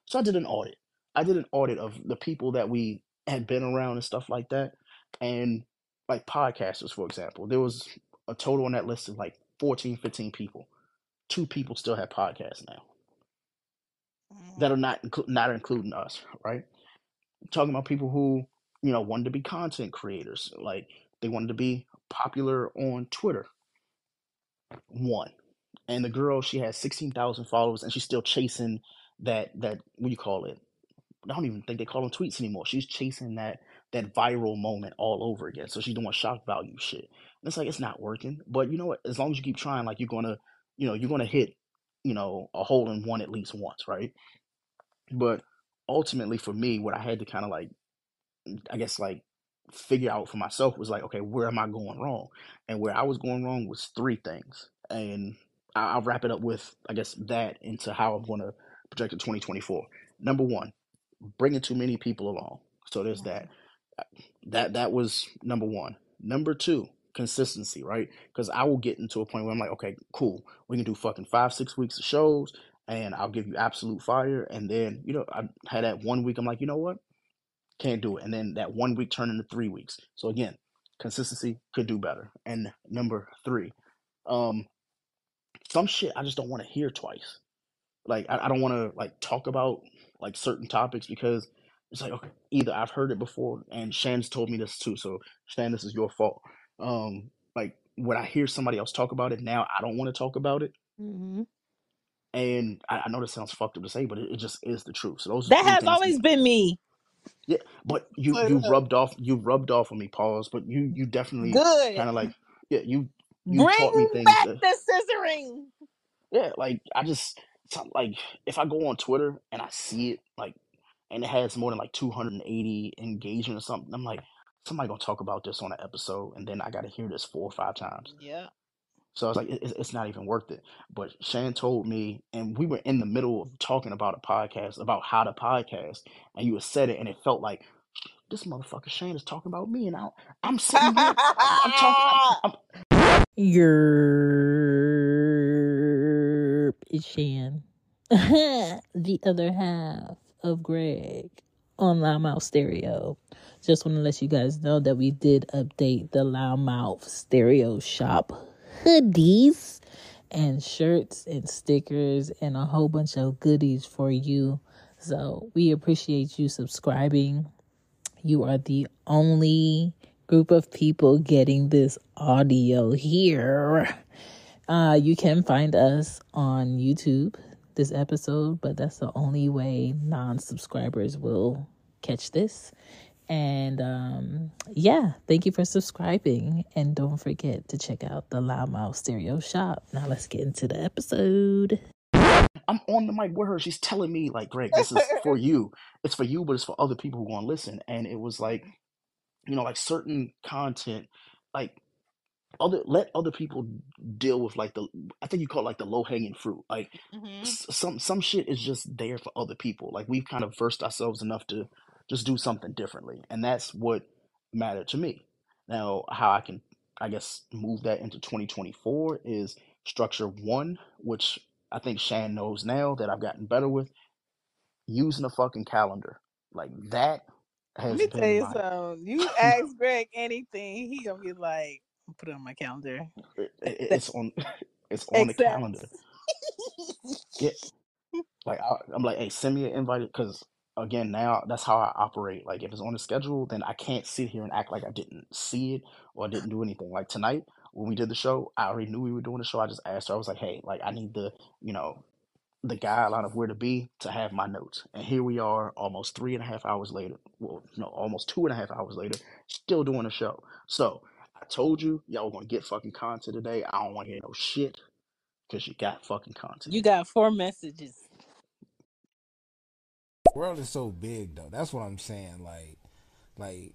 So I did an audit. I did an audit of the people that we had been around and stuff like that. And like podcasters, for example, there was a total on that list of like 14, 15 people. Two people still have podcasts now mm-hmm. that are not inclu- not including us, right? talking about people who, you know, wanted to be content creators. Like they wanted to be popular on Twitter. One. And the girl, she has 16,000 followers and she's still chasing that, that, what do you call it? I don't even think they call them tweets anymore. She's chasing that that viral moment all over again. So she's doing shock value shit. And it's like it's not working. But you know what? As long as you keep trying, like you're gonna, you know, you're gonna hit, you know, a hole in one at least once, right? But ultimately for me, what I had to kind of like I guess like figure out for myself was like, okay, where am I going wrong? And where I was going wrong was three things. And I'll wrap it up with, I guess, that into how I'm going to project to 2024. Number one, bringing too many people along. So there's that. Uh, That that was number one. Number two, consistency, right? Because I will get into a point where I'm like, okay, cool, we can do fucking five, six weeks of shows, and I'll give you absolute fire. And then, you know, I had that one week. I'm like, you know what? Can't do it. And then that one week turned into three weeks. So again, consistency could do better. And number three, um, some shit I just don't want to hear twice. Like I, I don't want to like talk about like certain topics because it's like okay, either I've heard it before and Shan's told me this too. So Shan, this is your fault. Um, like when I hear somebody else talk about it now, I don't want to talk about it. Mm-hmm. And I, I know this sounds fucked up to say, but it, it just is the truth. So those That has always been me. Yeah, but you But, you uh, rubbed off you rubbed off on me, pause. But you you definitely Good. kind of like yeah you you taught me Bring things back that the scissoring. yeah like I just some- like if I go on Twitter and I see it like and it has more than like 280 engagement or something, I'm like somebody gonna talk about this on an episode, and then I got to hear this four or five times. Yeah. So I was like, it, it's it's not even worth it. But Shan told me, and we were in the middle of talking about a podcast, about how to podcast, and you had said it, and it felt like this motherfucker Shane is talking about me, and I, I'm sitting here, I'm, I'm talking, I'm, I'm, Yerp, it's Shan. the other half of Greg on Loud Mouf Stereo. Just want to let you guys know that we did update the Loud Mouf Stereo shop hoodies and shirts and stickers and a whole bunch of goodies for you. So we appreciate you subscribing. You are the only group of people getting this audio here. Uh, you can find us on YouTube this episode, but that's the only way non subscribers will catch this. And um, yeah, thank you for subscribing. And don't forget to check out the Loud Mouf Stereo Shop. Now let's get into the episode. I'm on the mic with her. She's telling me like, Greg, this is for you. It's for you, but it's for other people who want to listen. And it was like, you know, like certain content, like other let other people deal with like the I think you call it like the low hanging fruit. Like s- some some shit is just there for other people. Like we've kind of versed ourselves enough to just do something differently, and that's what mattered to me. Now, how I can I guess move that into 2024 is structure one, which I think Shan knows now that I've gotten better with using a fucking calendar. Like that Let has me tell you my something. You ask Greg anything, he gonna be like, put it on my calendar. it, it- it's on it's on the calendar. Yeah, like I, I'm like, hey, send me an invite because again now that's how I operate. Like if it's on the schedule, then I can't sit here and act like I didn't see it or didn't do anything. Like tonight when we did the show, I already knew we were doing the show. I just asked her. I was like, "Hey, like I need the you know the guideline of where to be to have my notes." And here we are, almost three and a half hours later. Well, no, almost two and a half hours later, still doing the show. So I told you y'all were gonna get fucking content today. I don't want to hear no shit because you got fucking content. You got four messages. World is so big though. That's what I'm saying. Like, like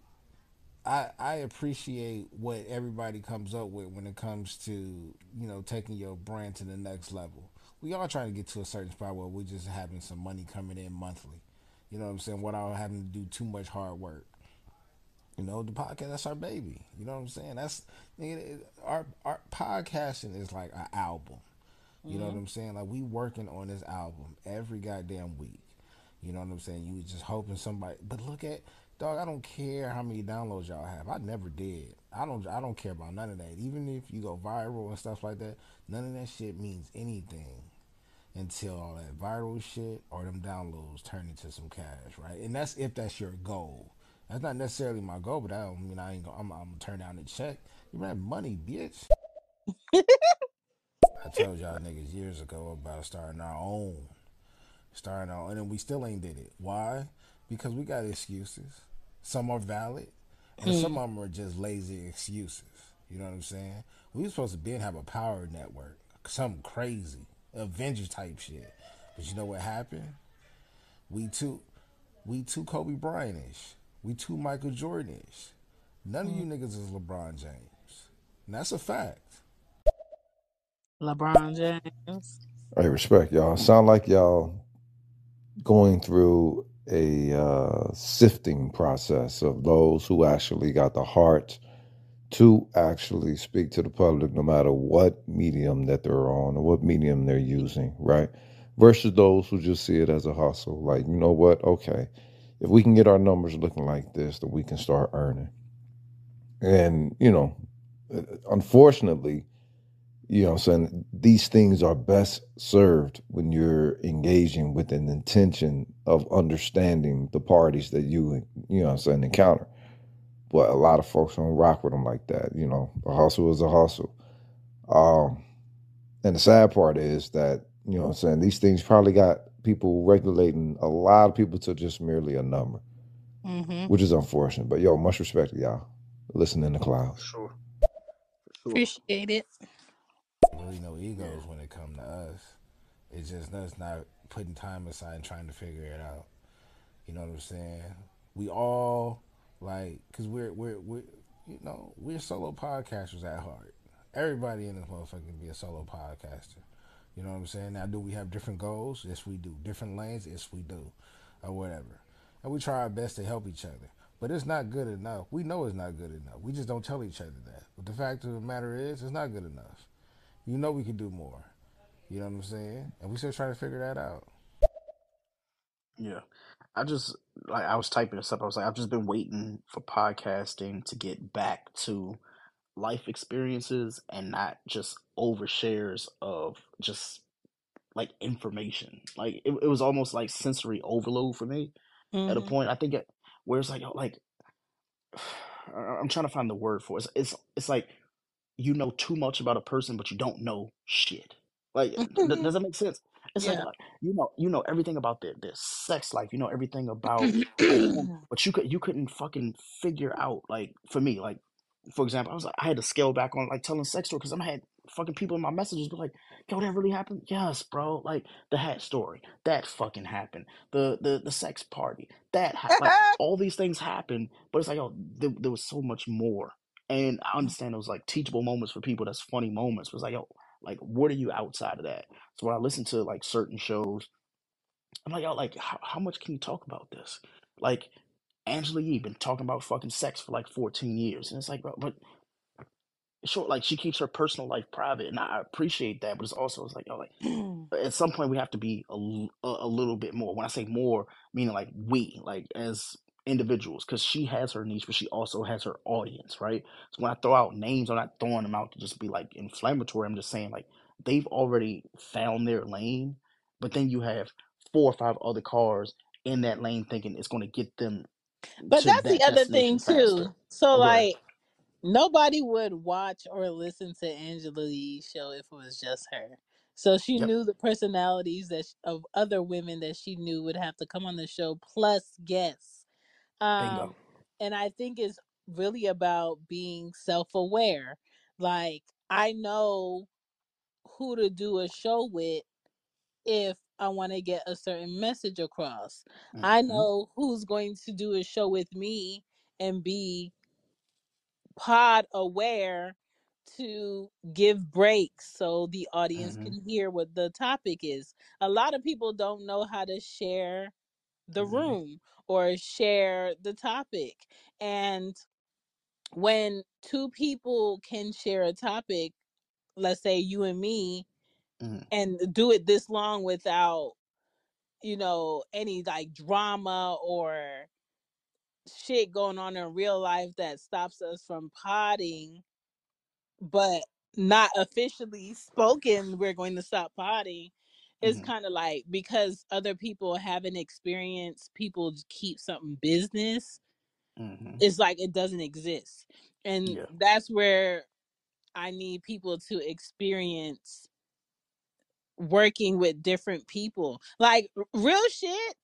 I I appreciate what everybody comes up with when it comes to you know taking your brand to the next level. We all trying to get to a certain spot where we're just having some money coming in monthly. You know what I'm saying? Without having to do too much hard work. You know, the podcast that's our baby. You know what I'm saying? That's our our podcasting is like an album. You know what hmm I'm saying? Like we working on this album every goddamn week. You know what I'm saying? You was just hoping somebody. But look at dog. I don't care how many downloads y'all have. I never did. I don't. I don't care about none of that. Even if you go viral and stuff like that, none of that shit means anything until all that viral shit or them downloads turn into some cash, right? And that's if that's your goal. That's not necessarily my goal, but I don't mean I ain't gonna. I'm, I'm gonna turn down the check. You have money, bitch. I told y'all niggas years ago about starting our own, starting our, and then we still ain't did it. Why? Because we got excuses. Some are valid, and mm. some of them are just lazy excuses. You know what I'm saying? We were supposed to be and have a power network, something crazy, Avengers type shit. But you know what happened? We too, we too Kobe Bryant-ish. We too Michael Jordan-ish. None of you mm. niggas is LeBron James. And that's a fact. LeBron James. Hey, respect, y'all. Sound like y'all going through a uh, sifting process of those who actually got the heart to actually speak to the public, no matter what medium that they're on or what medium they're using, right? Versus those who just see it as a hustle. Like, you know what? Okay, if we can get our numbers looking like this, then we can start earning. And, you know, unfortunately, you know what I'm saying? These things are best served when you're engaging with an intention of understanding the parties that you, you know what I'm saying, encounter. But a lot of folks don't rock with them like that. You know, a hustle is a hustle. Um, and the sad part is that, you know what I'm saying, these things probably got people regulating a lot of people to just merely a number, hmm which is unfortunate. But yo, much respect to y'all. Listen in the For clouds. sure. Sure. Appreciate it. Really no Yeah. egos when it comes to us. It's just us not putting time aside and trying to figure it out. You know what I'm saying? We all like, cause we're we're we're you know we're solo podcasters at heart. Everybody in this motherfucker can be a solo podcaster. You know what I'm saying? Now, do we have different goals? Yes, we do. Different lanes? Yes, we do, or whatever. And we try our best to help each other. But it's not good enough. We know it's not good enough. We just don't tell each other that. But the fact of the matter is, it's not good enough. You know we can do more. You know what I'm saying? And we still trying to figure that out. Yeah. I just like I was typing this up. I was like, I've just been waiting for podcasting to get back to life experiences and not just overshares of just like information. Like it, it was almost like sensory overload for me at a hmm point. I think it where it's like like I'm trying to find the word for it. It's it's, it's like you know too much about a person, but you don't know shit. Like, th- does mm-hmm. that make sense? It's like, yeah. like you know, you know everything about their, their sex life. You know everything about mm-hmm. but you could you couldn't fucking figure out like for me like for example, I was like I had to scale back on like telling sex story because I'm had fucking people in my messages be like, yo, that really happened? Yes, bro. Like the hat story, that fucking happened. The the the sex party, that ha- like all these things happened, but it's like oh, there, there was so much more and I understand those like teachable moments for people. That's funny moments. But it's like, yo, like, what are you outside of that? So when I listen to like certain shows, I'm like, yo, like, how, how much can you talk about this? Like, Angela Yee been talking about fucking sex for like 14 years, and it's like, bro, but sure, like she keeps her personal life private, and I appreciate that. But it's also it's like, yo, like at some point we have to be a a little bit more. When I say more, meaning like we, like as individuals, because she has her niche, but she also has her audience, right? So when I throw out names, I'm not throwing them out to just be like inflammatory. I'm just saying like they've already found their lane, but then you have four or five other cars in that lane thinking it's going to get them But to that's the other thing destination faster. too. So Oh, go ahead. like nobody would watch or listen to Angela Yee's show if it was just her. So she Yep. knew the personalities that sh- of other women that she knew would have to come on the show plus guests. Bingo. Um and I think it's really about being self-aware. Like I know who to do a show with if I want to get a certain message across. I hmm know who's going to do a show with me and be pod aware to give breaks so the audience hmm can hear what the topic is. A lot of people don't know how to share the hmm room or share the topic. And when two people can share a topic, let's say you and me, hmm and do it this long without, you know, any like drama or shit going on in real life that stops us from potting but not officially spoken we're going to stop potting it's hmm kind of like because other people haven't experienced people keep something business hmm it's like it doesn't exist and Yeah. that's where i need people to experience working with different people like real shit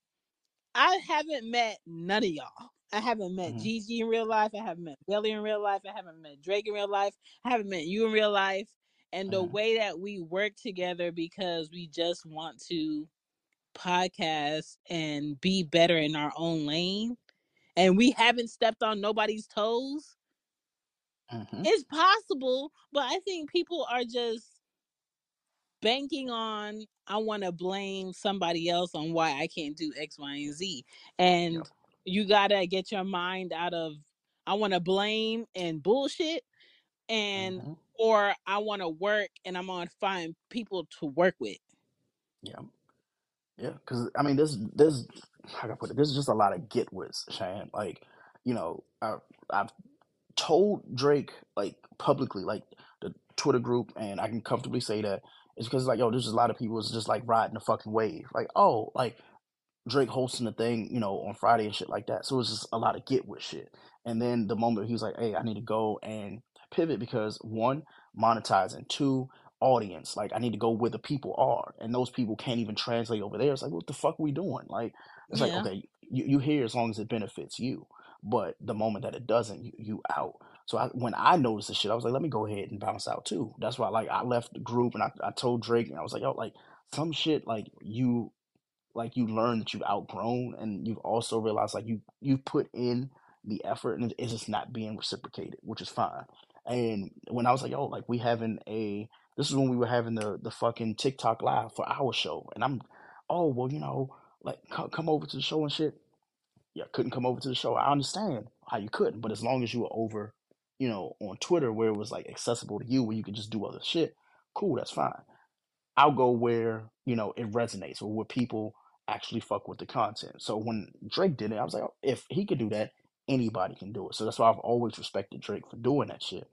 I haven't met none of y'all. I haven't met hmm Gigi in real life. I haven't met Billy in real life. I haven't met Drake in real life. I haven't met you in real life. And the hmm way that we work together because we just want to podcast and be better in our own lane and we haven't stepped on nobody's toes. hmm It's possible, but I think people are just banking on I want to blame somebody else on why I can't do X, Y, and Z. And Yep. you gotta get your mind out of I want to blame and bullshit, and hmm or I want to work and I'm gonna find people to work with. Yeah. Yeah. Because I mean, there's there's how can I put it? There's just a lot of get wits, Shan. Like, you know, I I've told Drake like publicly, like the Twitter group, and I can comfortably say that it's because like, yo, there's just a lot of people is just like riding the fucking wave. Like, oh, like Drake hosting the thing, you know, on Friday and shit like that. So it was just a lot of get with shit. And then the moment he was like, hey, I need to go and pivot because one, monetizing, two, audience. Like I need to go where the people are. And those people can't even translate over there. It's like, what the fuck are we doing? Like it's like, Yeah, okay, you, you here as long as it benefits you. But the moment that it doesn't, you, you out. So I, when I noticed the shit, I was like, let me go ahead and bounce out too. That's why like I left the group and I, I told Drake and I was like, yo, like some shit like you like you learn that you've outgrown and you've also realized like you you put in the effort and it's just not being reciprocated which is fine and when i was like oh like we having a this is when we were having the the fucking tiktok live for our show and i'm oh well you know like co- come over to the show and shit. Yeah couldn't come over to the show. I understand how you couldn't but as long as you were over you know on twitter where it was like accessible to you where you could just do other shit cool that's fine. I'll go where you know it resonates or where people actually fuck with the content. So when Drake did it, I was like, oh, if he could do that, anybody can do it. So that's why I've always respected Drake for doing that shit.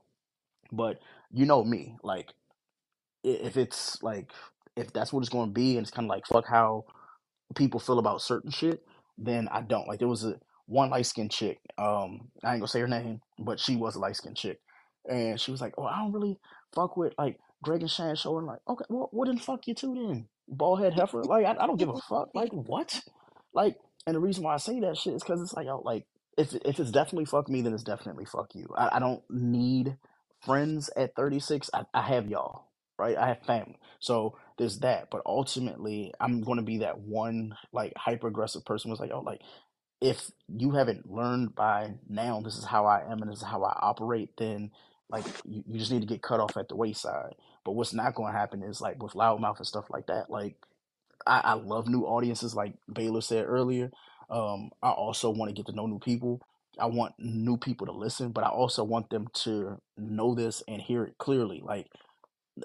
But you know me, like if it's like if that's what it's going to be, and it's kind of like fuck how people feel about certain shit, then I don't. Like there was a one light skinned chick. Um, I ain't gonna say her name, but she was a light skinned chick, and she was like, "Oh, I don't really fuck with like Greg and Shan show." And like, okay, well, what then fuck you too then, Ballhead heifer? Like, I, I don't give a fuck. Like, what? Like, and the reason why I say that shit is because it's like, oh, like if if it's definitely fuck me, then it's definitely fuck you. I, I don't need friends at 36. I, I have y'all, right? I have family, so there's that. But ultimately, I'm going to be that one like hyper aggressive person who's like, oh, like if you haven't learned by now, this is how I am and this is how I operate, then like you, you just need to get cut off at the wayside. But what's not going to happen is like with Loud Mouf and stuff like that. Like I, I love new audiences, like Baylor said earlier. Um, I also want to get to know new people. I want new people to listen, but I also want them to know this and hear it clearly. Like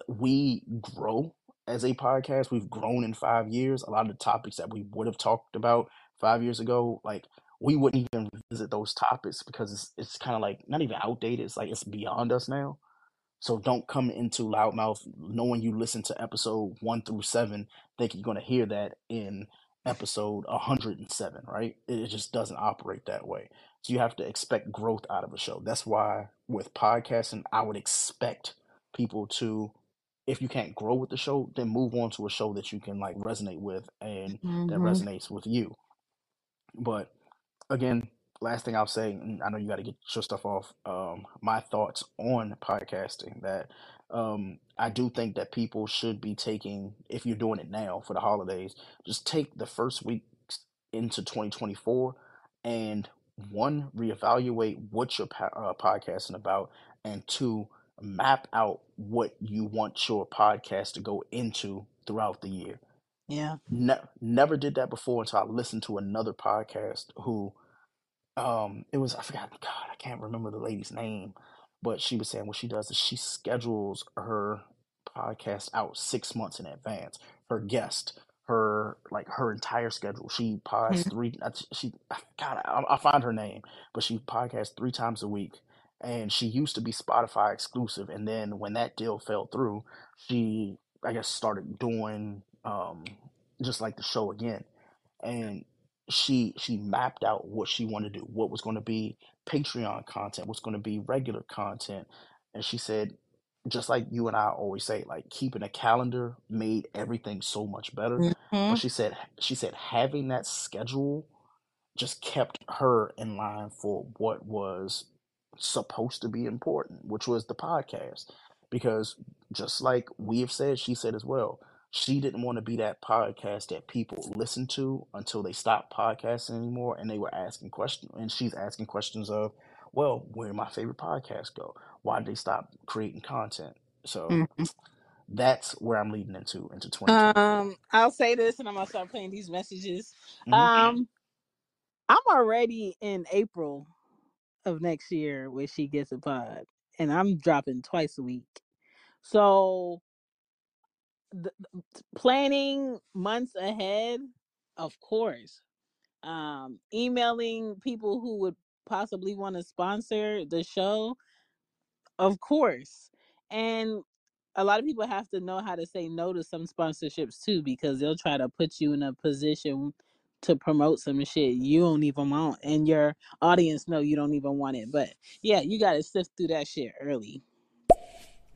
we grow as a podcast. We've grown in five years. A lot of the topics that we would have talked about five years ago, like we wouldn't even visit those topics because it's it's kind of like not even outdated. It's like it's beyond us now. So don't come into Loud Mouf knowing you listen to episode one through seven, thinking you're gonna hear that in episode 107, right? It just doesn't operate that way. So you have to expect growth out of a show. That's why with podcasting, I would expect people to, if you can't grow with the show, then move on to a show that you can like resonate with and that hmm resonates with you. But again, last thing I'll say, and I know you got to get your stuff off. Um, my thoughts on podcasting that um, I do think that people should be taking, if you're doing it now for the holidays, just take the first week into 2024 and one, reevaluate what you're po- uh, podcasting about, and two, map out what you want your podcast to go into throughout the year Yeah. ne- never did that before until I listened to another podcast who um it was I forgot God I can't remember the lady's name but she was saying what she does is she schedules her podcast out six months in advance. Her guest her like her entire schedule. She pods three uh, she God I, I'll find her name but she podcasts three times a week and she used to be Spotify exclusive and then when that deal fell through she I guess started doing um just like the show again. And she she mapped out what she wanted to do what was going to be patreon content what's going to be regular content. And she said just like you and i always say like keeping a calendar made everything so much better. But mm-hmm. she said she said having that schedule just kept her in line for what was supposed to be important, which was the podcast. Because just like we have said, she said as well, she didn't want to be that podcast that people listen to until they stopped podcasting anymore and they were asking questions. And she's asking questions of, well, where did my favorite podcast go? Why did they stop creating content? So that's where I'm leading into into 2024. Um, I'll say this, and I'm gonna start playing these messages. hmm Um, I'm already in April of next year when she gets a pod, and I'm dropping twice a week. So the, planning months ahead, of course. Um, emailing people who would possibly want to sponsor the show, of course. And a lot of people have to know how to say no to some sponsorships too, because they'll try to put you in a position to promote some shit you don't even want, and your audience know you don't even want it. But yeah, you got to sift through that shit early.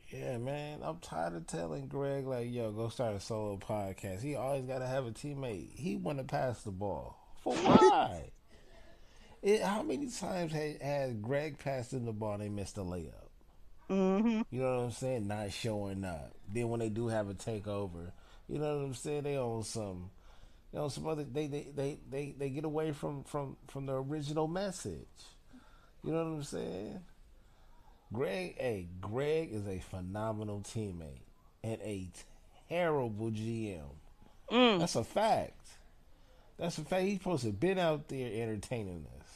Yeah, man. I'm tired of telling Greg like, yo, go start a solo podcast. He always got to have a teammate. He want to pass the ball. For why? It, how many times has, has Greg passed in the ball and they missed a layup? Mm-hmm. You know what I'm saying? Not showing up. Then when they do have a takeover, you know what I'm saying? They own some, you know, some other. They they, they, they they get away from from from the original message. You know what I'm saying? Greg, hey, Greg is a phenomenal teammate and a terrible GM. Mm. That's a fact. That's a fact. He's supposed to have been out there entertaining us.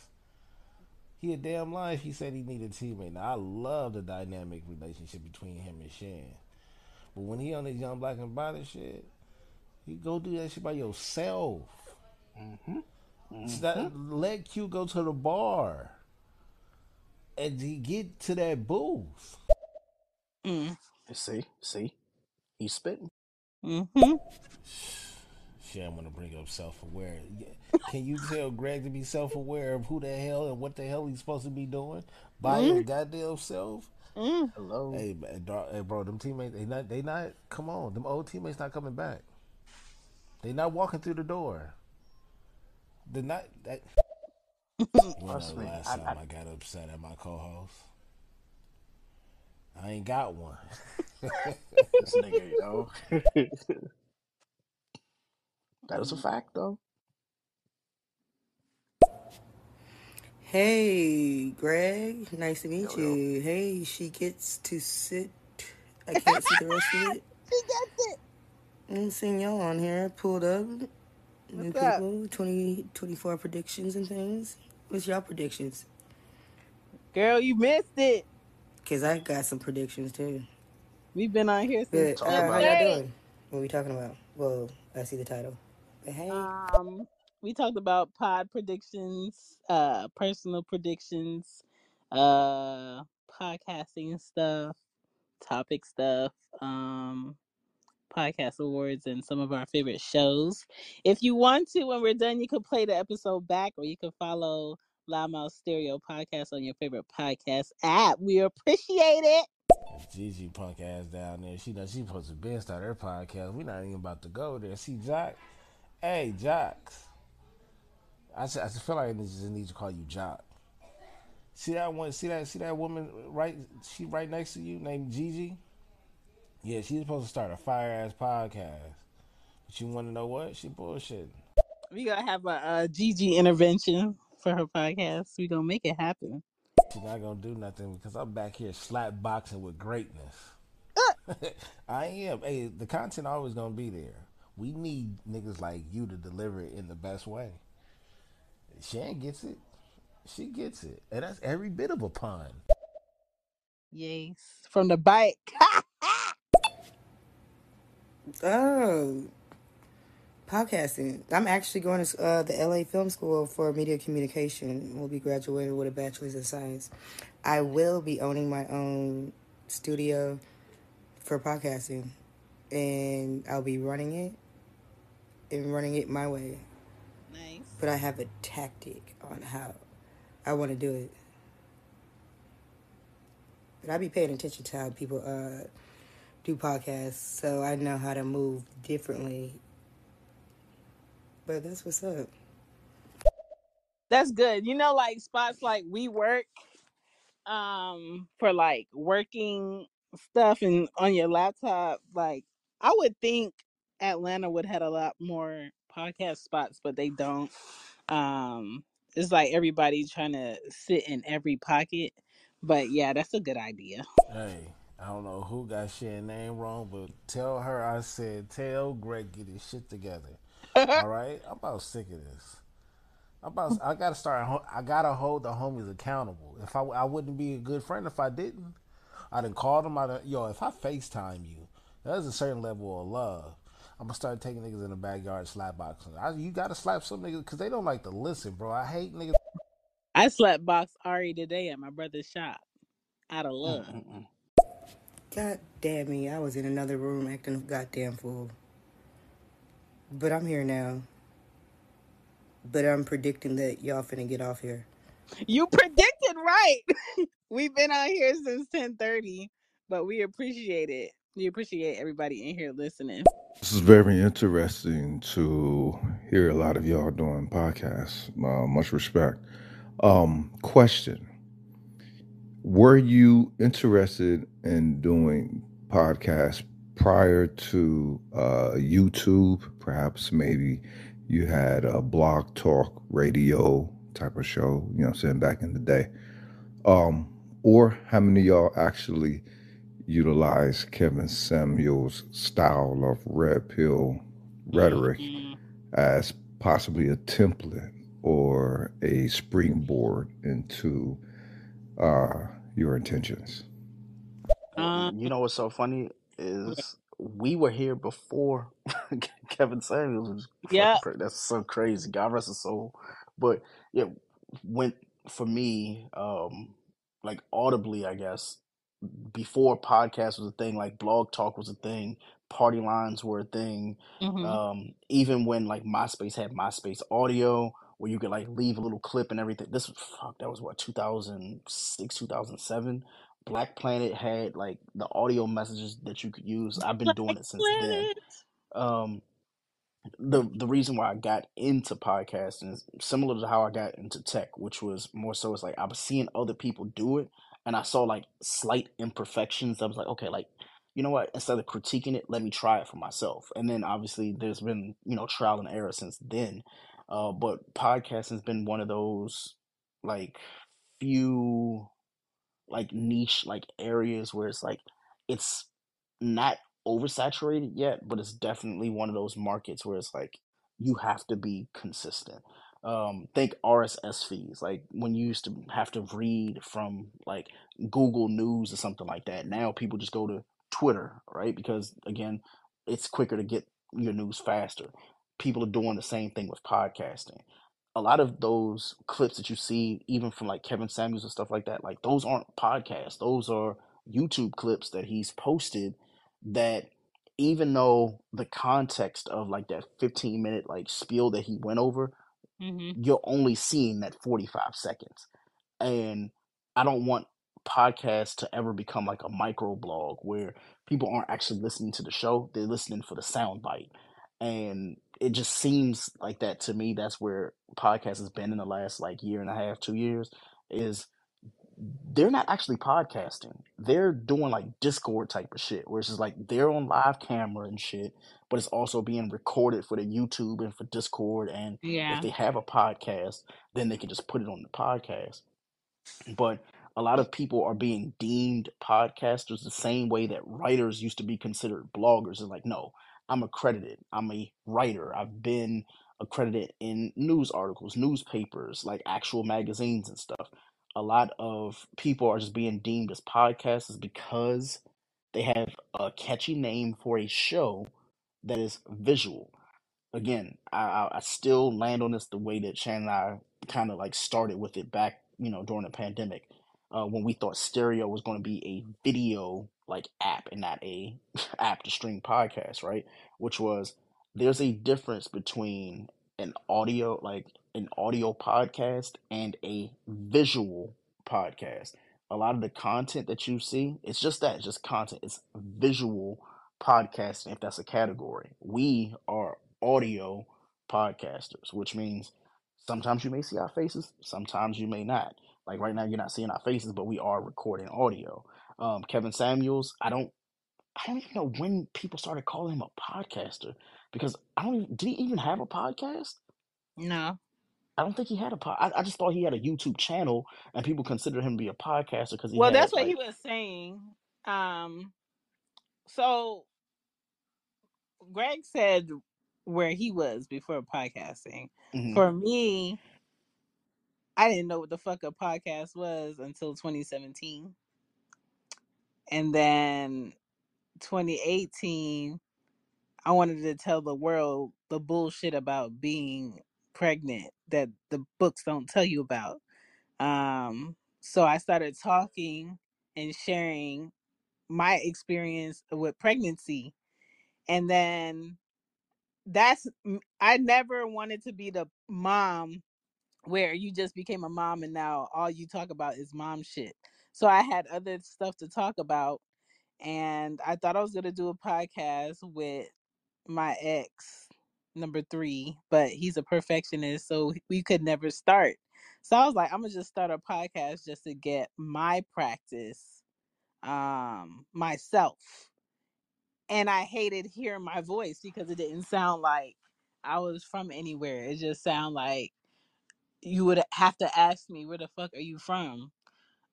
He a damn life. he said he needed a teammate. Now I love the dynamic relationship between him and Shan. But when he on this young black and body shit, you go do that shit by yourself. Stop, let Q go to the bar and he get to that booth. Mm. See, see, he's spitting. Mm-hmm. Shit, I'm gonna bring up self aware. Can you tell Greg to be self aware of who the hell and what the hell he's supposed to be doing by his goddamn self? Mm. Hello. Hey, hey, bro, them teammates, they not, they not. Come on, them old teammates not coming back. They not walking through the door. They're not. That, you know, Trust me, last I- time I- I, got upset at my co-host. I ain't got one. this nigga, yo. that is a fact, though. Hey, Greg. Nice to meet Yo, yo. you. Hey, she gets to sit. I can't see the rest of it. She gets it. Mm, I'm seeing y'all on here. Pulled up. New up? people. 20, 24 predictions and things. What's y'all predictions? Girl, you missed it. Because I got some predictions too. We've been on here since But uh, how y'all doing? What are we talking about? Well, I see the title. But hey. Um, we talked about pod predictions, uh, personal predictions, uh, podcasting stuff, topic stuff. Um, podcast awards and some of our favorite shows. If you want to, when we're done, you can play the episode back or you can follow Loud Mouf Stereo Podcast on your favorite podcast app. We appreciate it. Gigi punk ass down there. She know she supposed to be start her podcast. We're not even about to go there. See Jock? Hey, Jocks. I just, I just feel like I just need to call you Jock. See that one? See that? See that woman right? She right next to you, named Gigi. Yeah, she's supposed to start a fire ass podcast. But you want to know what? She bullshitting. We gonna have a, a Gigi intervention for her podcast. We gonna make it happen. She's not gonna do nothing because I'm back here slap boxing with greatness. I am. Hey, the content always gonna be there. We need niggas like you to deliver it in the best way. Shan gets it. She gets it. And that's every bit of a pun. Yes, from the bike. Oh, podcasting. I'm actually going to uh, the LA Film School for media communication. We'll be graduating with a bachelor's in science. I will be owning my own studio for podcasting, and I'll be running it and running it my way. nice. But I have a tactic on how I want to do it. But I'll be paying attention to how people uh, do podcasts, so I know how to move differently. But that's what's up. That's good. You know, like spots like we work um for like working stuff and on your laptop, like I would think Atlanta would have a lot more podcast spots, but they don't. Um it's like everybody trying to sit in every pocket. But yeah, that's a good idea. Hey, I don't know who got Shan name wrong, but tell her I said tell Greg get his shit together. All right, I'm about sick of this. I'm about. I gotta start. I gotta hold the homies accountable. If I, I wouldn't be a good friend if I didn't. I done called them. I done, yo, if I Facetime you, there's a certain level of love. I'm gonna start taking niggas in the backyard slap boxing. I, you gotta slap some niggas because they don't like to listen, bro. I hate niggas. I slept box Ari today at my brother's shop out of love. God damn me, I was in another room acting a goddamn fool. But I'm here now. But I'm predicting that y'all finna get off here. You predicted right. We've been out here since ten thirty, but we appreciate it. We appreciate everybody in here listening. This is very interesting to hear a lot of y'all doing podcasts. Uh, much respect. Um, question Were you interested in doing podcasts prior to uh, YouTube? Perhaps maybe you had a blog talk radio type of show, you know I'm saying, back in the day. Um, or how many y'all actually utilize Kevin Samuel's style of red pill rhetoric as possibly a template or a springboard into uh, your intentions? Um, You know what's so funny is we were here before Kevin Samuels was yeah. pre- That's so crazy. God rest his soul. But yeah, went for me, um, like audibly, I guess before podcast was a thing, like blog talk was a thing, party lines were a thing. hmm Um, even when like MySpace had MySpace audio, where you could like leave a little clip and everything. This was fuck. That was what 2006, 2007. Black Planet had like the audio messages that you could use. I've been doing it since then. Um, the the reason why I got into podcasting is similar to how I got into tech, which was more so it's like I was seeing other people do it and I saw like slight imperfections. I was like, okay, like you know what? Instead of critiquing it, let me try it for myself. And then obviously there's been you know trial and error since then. Uh, but podcasting has been one of those like few like niche like areas where it's like it's not oversaturated yet, but it's definitely one of those markets where it's like you have to be consistent. Um, think RSS feeds, like when you used to have to read from like Google News or something like that. Now people just go to Twitter, right? Because again, it's quicker to get your news faster. People are doing the same thing with podcasting a lot of those clips that you see, even from like Kevin Samuels and stuff like that, like those aren't podcasts. Those are YouTube clips that he's posted that even though the context of like that 15 minute like spiel that he went over, Mm-hmm. you're only seeing that 45 seconds. And I don't want podcasts to ever become like a micro blog where people aren't actually listening to the show, they're listening for the sound bite. And it just seems like that to me. That's where podcast has been in the last like year and a half, two years, is they're not actually podcasting. They're doing like Discord type of shit, where it's just like they're on live camera and shit, but it's also being recorded for the YouTube and for Discord. And Yeah. if they have a podcast, then they can just put it on the podcast. But a lot of people are being deemed podcasters the same way that writers used to be considered bloggers. It's like, no, I'm accredited. I'm a writer. I've been accredited in news articles, newspapers, like actual magazines and stuff. A lot of people are just being deemed as podcasters because they have a catchy name for a show that is visual again, I, I still land on this the way that Shannon and I kind of like started with it back, you know, during the pandemic, uh, when we thought stereo was going to be a video like app and not a app to stream podcasts, right? Which was there's a difference between an audio like an audio podcast and a visual podcast. A lot of the content that you see, it's just that, it's just content. It's visual podcasting if that's a category. We are audio podcasters, which means sometimes you may see our faces, sometimes you may not. Like right now, you're not seeing our faces, but we are recording audio. Um, Kevin Samuels, I don't, I don't even know when people started calling him a podcaster because I don't even, did he even have a podcast? No. I don't think he had a pod. I, I just thought he had a YouTube channel and people considered him to be a podcaster because he Well, had that's what he was saying. Um. So Greg said where he was before podcasting. mhm, For me, I didn't know what the fuck a podcast was until 2017. And then 2018, I wanted to tell the world the bullshit about being pregnant that the books don't tell you about. Um, so I started talking and sharing my experience with pregnancy. And then that's, I never wanted to be the mom where you just became a mom and now all you talk about is mom shit. So I had other stuff to talk about and I thought I was going to do a podcast with my ex number 3, but he's a perfectionist so we could never start. So I was like I'm going to just start a podcast just to get my practice um myself. And I hated hearing my voice because it didn't sound like I was from anywhere. It just sounded like you would have to ask me where the fuck are you from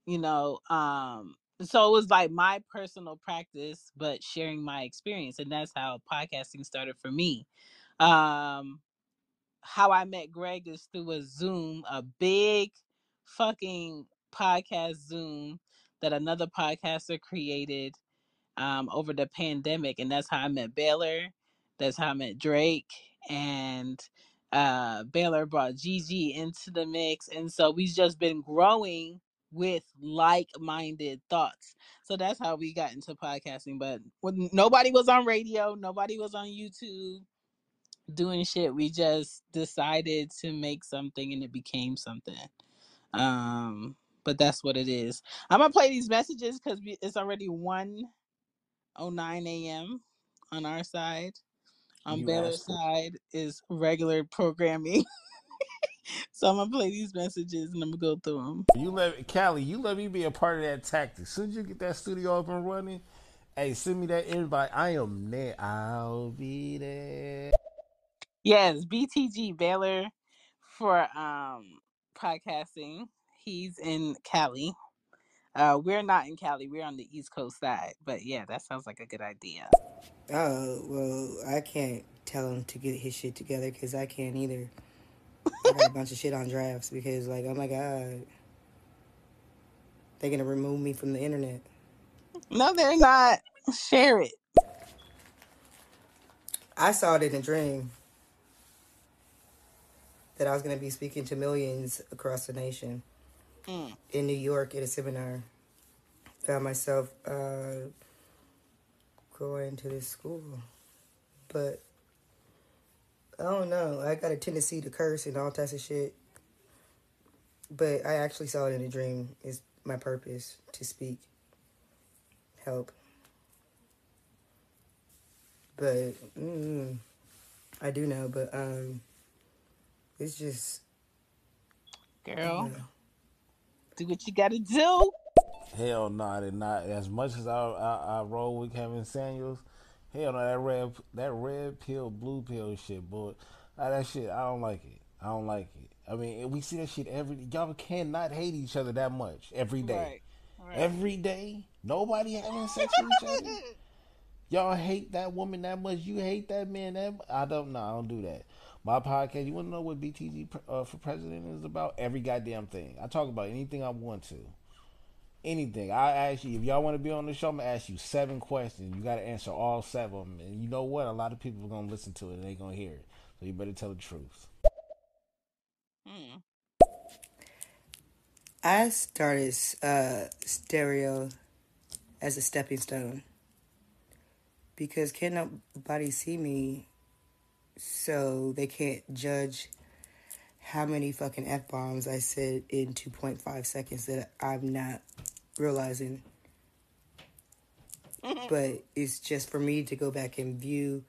you know um so it was like my personal practice but sharing my experience and that's how podcasting started for me um how i met greg is through a zoom a big fucking podcast zoom that another podcaster created um, over the pandemic, and that's how I met Baylor. That's how I met Drake, and uh, Baylor brought Gigi into the mix, and so we've just been growing with like-minded thoughts. So that's how we got into podcasting. But when nobody was on radio, nobody was on YouTube doing shit. We just decided to make something, and it became something. Um, but that's what it is. I'm gonna play these messages because it's already one 09 a.m. on our side. On Baylor's side is regular programming. so I'm gonna play these messages and I'm gonna go through them. You let Callie, you let me be a part of that tactic. As soon as you get that studio up and running, hey, send me that invite. I am there. I'll be there. Yes, BTG Baylor for um podcasting. He's in Cali. Uh, we're not in Cali. We're on the East Coast side. But yeah, that sounds like a good idea. Oh, well, I can't tell him to get his shit together because I can't either. I got a bunch of shit on drafts because, like, oh my God. They're going to remove me from the internet. No, they're not. Share it. I saw it in a dream that I was going to be speaking to millions across the nation Mm. in New York at a seminar. Found myself uh, going to this school. But I don't know. I got a tendency to curse and all types of shit. But I actually saw it in a dream. Is my purpose to speak, help. But mm, I do know. But um, it's just Girl, do what you gotta do. Hell no, I did not. As much as I, I I roll with Kevin Samuels, hell no, that red that red pill, blue pill shit, boy. Ah, that shit, I don't like it. I don't like it. I mean, we see that shit every. Y'all cannot hate each other that much every day. Right. Every day, nobody having sex with each other. Y'all hate that woman that much. You hate that man that. I don't know. I don't do that. My podcast. You want to know what BTG uh, for president is about? Every goddamn thing. I talk about anything I want to. Anything. I ask you if y'all want to be on the show. I'm gonna ask you seven questions. You got to answer all seven of them. And you know what? A lot of people are gonna listen to it and they gonna hear it. So you better tell the truth. Hmm. I started uh, stereo as a stepping stone because can nobody see me, so they can't judge how many fucking f bombs I said in two point five seconds that I'm not realizing. but it's just for me to go back and view,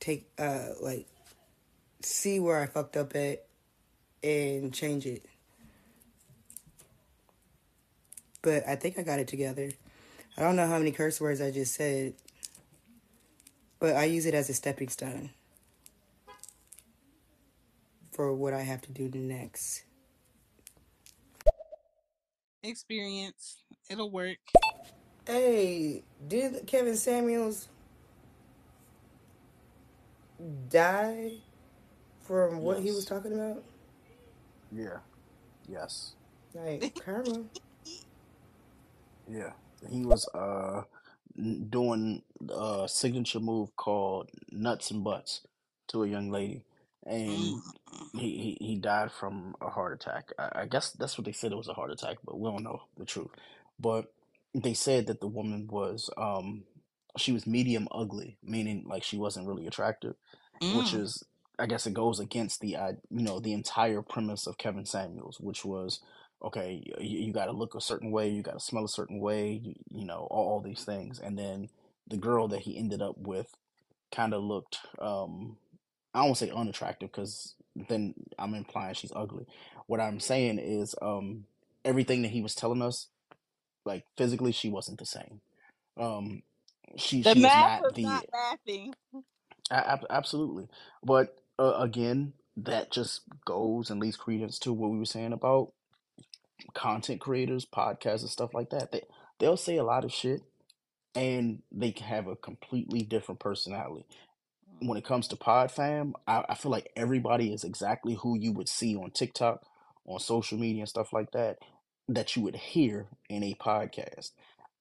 take uh like, see where I fucked up at, and change it. but I think I got it together. I don't know how many curse words I just said, but I use it as a stepping stone for what I have to do next. Experience. It'll work. Hey, did Kevin Samuels die from what he Yes. was talking about? Yeah. Yes. Like karma. Yeah. He was uh n- doing a signature move called nuts and butts to a young lady, and he he, he died from a heart attack. I, I guess that's what they said it was a heart attack, but we don't know the truth. But they said that the woman was um she was medium ugly, meaning like she wasn't really attractive, which Mm. is I guess it goes against the I you know the entire premise of Kevin Samuels, which was okay, you, you got to look a certain way, you got to smell a certain way, you, you know, all, all these things. And then the girl that he ended up with kind of looked, um, I don't say unattractive because then I'm implying she's ugly. What I'm saying is, um, everything that he was telling us, like physically, she wasn't the same. Um, she The she math not was the not laughing. ab- absolutely, but uh, again, that just goes and leads credence to what we were saying about content creators, podcasts, and stuff like that. They they'll say a lot of shit, and they can have a completely different personality. When it comes to Pod Fam, I, I feel like everybody is exactly who you would see on TikTok, on social media, and stuff like that, that you would hear in a podcast.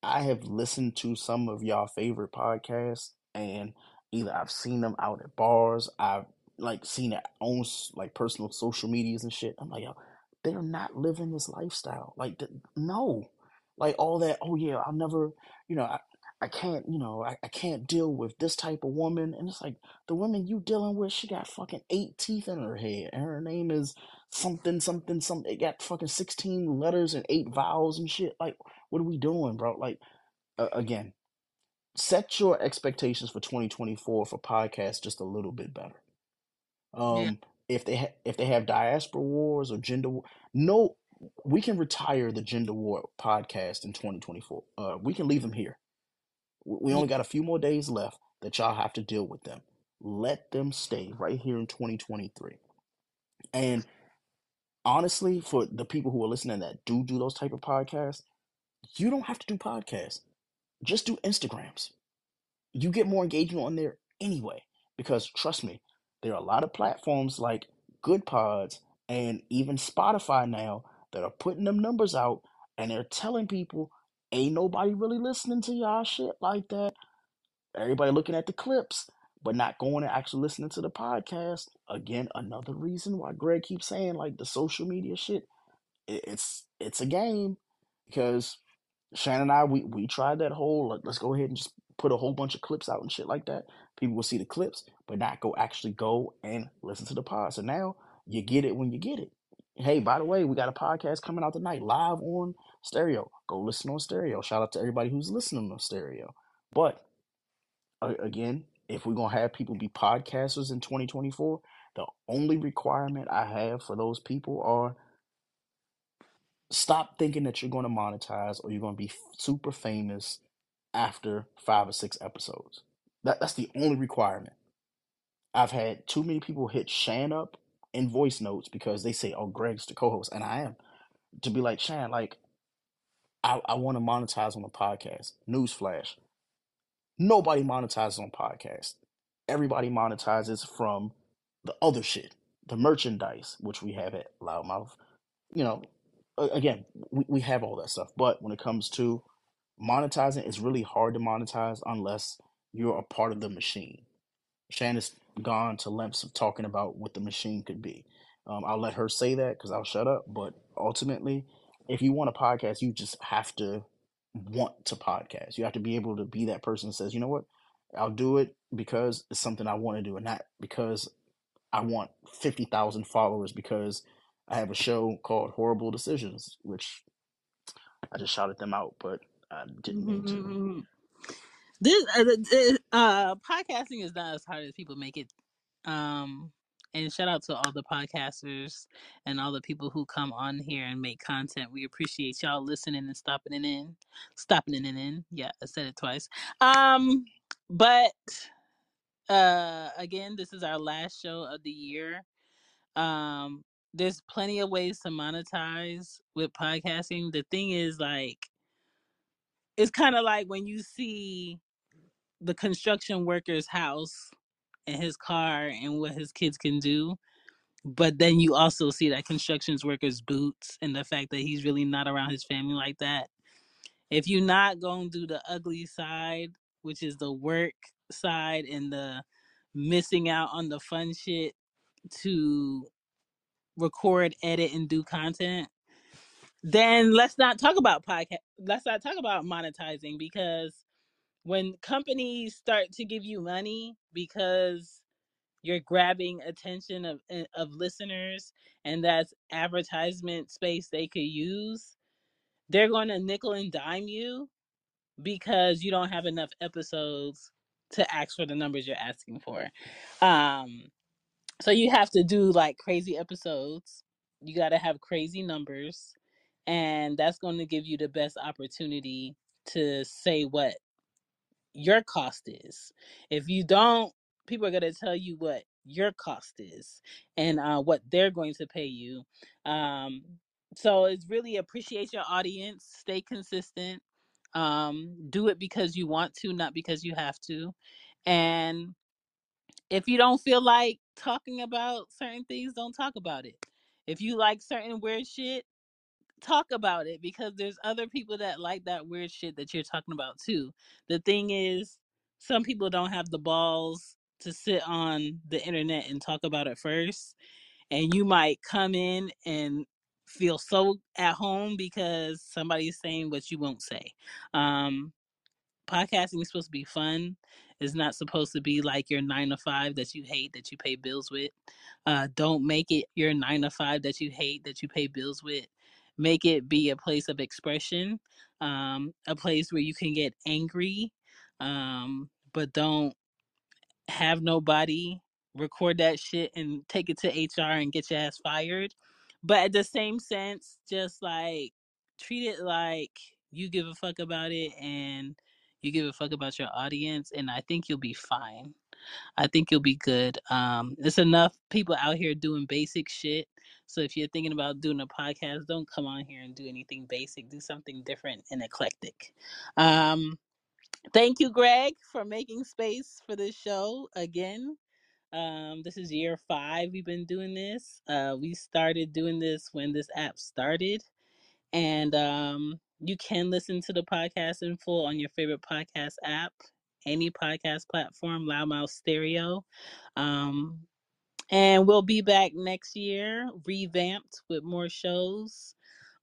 I have listened to some of y'all favorite podcasts, and either I've seen them out at bars, I've like seen it on like personal social medias and shit. I'm like, yo, they're not living this lifestyle. Like, th- no, like all that. Oh yeah, I'll never, you know, I, I can't, you know, I, I can't deal with this type of woman. And it's like the woman you dealing with, she got fucking eight teeth in her head, and her name is something, something, something. It got fucking sixteen letters and eight vowels and shit. Like, what are we doing, bro? Like, uh, again, set your expectations for 2024 for podcasts just a little bit better. Yeah. Um, if they ha- if they have diaspora wars or gender war, no, we can retire the gender war podcast in 2024. Uh, we can leave them here. We only got a few more days left that y'all have to deal with them. Let them stay right here in 2023. And honestly, for the people who are listening that do do those type of podcasts, you don't have to do podcasts. Just do Instagrams. You get more engagement on there anyway. Because trust me, there are a lot of platforms like Goodpods and even Spotify now that are putting them numbers out and they're telling people ain't nobody really listening to y'all shit like that. Everybody looking at the clips, but not going and actually listening to the podcast. Again, another reason why Greg keeps saying like the social media shit. It's it's a game because Shannon and I, we we tried that whole like, let's go ahead and just put a whole bunch of clips out and shit like that. People will see the clips, but not go actually go and listen to the pod. So now you get it when you get it. Hey, by the way, we got a podcast coming out tonight, live on stereo. Go listen on stereo. Shout out to everybody who's listening on stereo. But again, if we're gonna have people be podcasters in 2024, the only requirement I have for those people are stop thinking that you're going to monetize or you're going to be super famous after five or six episodes. That that's the only requirement. I've had too many people hit Shan up in voice notes because they say, "Oh, Greg's the co-host," and I am. To be like Shan, like I, I want to monetize on the podcast. Newsflash: Nobody monetizes on podcast. Everybody monetizes from the other shit, the merchandise, which we have at Loud Mouf. You know, again, we, we have all that stuff. But when it comes to monetizing, it's really hard to monetize unless you're a part of the machine. Shannon's gone to lengths of talking about what the machine could be. Um, I'll let her say that because I'll shut up. But ultimately, if you want a podcast, you just have to want to podcast. You have to be able to be that person that says, you know what, I'll do it because it's something I want to do, and not because I want fifty thousand followers because I have a show called Horrible Decisions, which I just shouted them out, but I didn't mean to. Mm-hmm. This uh, uh, uh, podcasting is not as hard as people make it. Um, and shout out to all the podcasters and all the people who come on here and make content. We appreciate y'all listening and stopping it in, stopping it in. Yeah, I said it twice. Um, but uh, again, this is our last show of the year. Um, there's plenty of ways to monetize with podcasting. The thing is, like, it's kind of like when you see the construction worker's house and his car and what his kids can do but then you also see that construction worker's boots and the fact that he's really not around his family like that. If you're not going to do the ugly side which is the work side and the missing out on the fun shit to record edit and do content then let's not talk about podcast let's not talk about monetizing because when companies start to give you money because you're grabbing attention of eh, of listeners and that's advertisement space they could use they're going to nickel and dime you because you don't have enough episodes to ask for the numbers you're asking for. Um so you have to do like crazy episodes. You got to have crazy numbers and that's going to give you the best opportunity to say what your cost is. If you don't, people are going to tell you what your cost is and uh, what they're going to pay you. Um, so it's really appreciate your audience, stay consistent, um, do it because you want to, not because you have to. And if you don't feel like talking about certain things, don't talk about it. If you like certain weird shit, talk about it because there's other people that like that weird shit that you're talking about too. The thing is, some people don't have the balls to sit on the internet and talk about it first. And you might come in and feel so at home because somebody's saying what you won't say. Um, podcasting is supposed to be fun. It's not supposed to be like your nine to five that you hate that you pay bills with. Uh, don't make it your nine to five that you hate that you pay bills with. Make it be a place of expression, um, a place where you can get angry, um, but don't have nobody record that shit and take it to HR and get your ass fired. But at the same sense, just like treat it like you give a fuck about it and you give a fuck about your audience and I think you'll be fine. I think you'll be good. Um there's enough people out here doing basic shit. So if you're thinking about doing a podcast, don't come on here and do anything basic. Do something different and eclectic. Um Thank you, Greg, for making space for this show again. Um, this is year five we've been doing this. Uh, we started doing this when this app started, and um, you can listen to the podcast in full on your favorite podcast app, any podcast platform, Loud Mouf Stereo. Um, and we'll be back next year, revamped with more shows.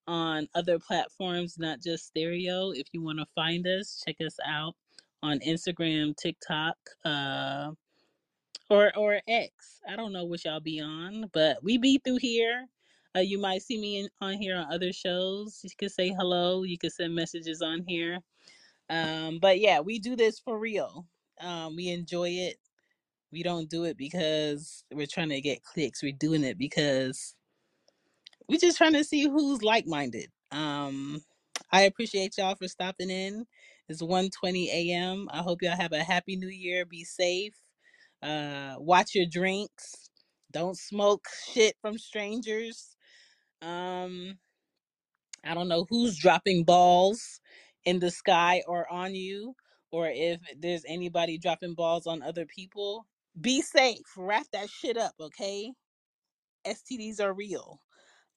on other platforms, not just stereo. If you want to find us, check us out on Instagram, TikTok, uh, or or X. I don't know what y'all be on, but we be through here. Uh, you might see me in, on here on other shows. You can say hello. You can send messages on here. Um, but yeah, we do this for real. Um, we enjoy it. We don't do it because we're trying to get clicks. We're doing it because we're just trying to see who's like minded. Um, I appreciate y'all for stopping in. It's 1:20 a.m. I hope y'all have a happy new year. Be safe. Uh, watch your drinks. Don't smoke shit from strangers. Um, I don't know who's dropping balls in the sky or on you, or if there's anybody dropping balls on other people. Be safe. Wrap that shit up, okay? STDs are real.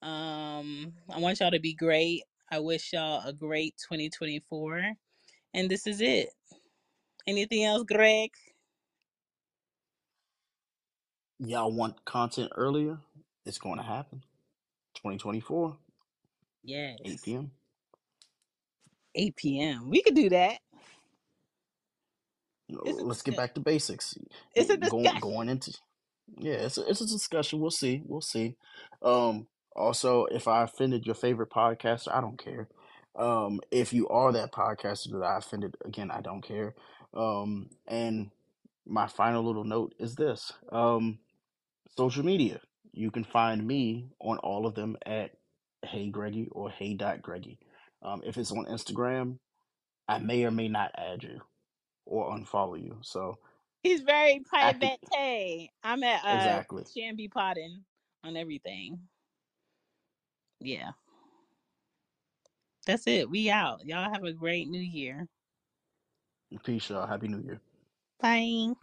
Um, I want y'all to be great. I wish y'all a great 2024. And this is it. Anything else, Greg? Y'all want content earlier? It's going to happen. 2024, Yes. 8 p.m. 8 p.m. We could do that. Let's get back to basics. It's a Going discussion. going into yeah, it's a, it's a discussion. We'll see. We'll see. Um, also, if I offended your favorite podcaster, I don't care. Um, if you are that podcaster that I offended, again, I don't care. Um, and my final little note is this: um, social media. You can find me on all of them at Hey Greggie or Hey Dot Greggie. Um, if it's on Instagram, I may or may not add you or unfollow you. So He's very private. Hey, I'm at uh exactly. Chan Be Poddin on everything. Yeah, that's it. We out. Y'all have a great new year. Peace, y'all. Happy New Year. Bye.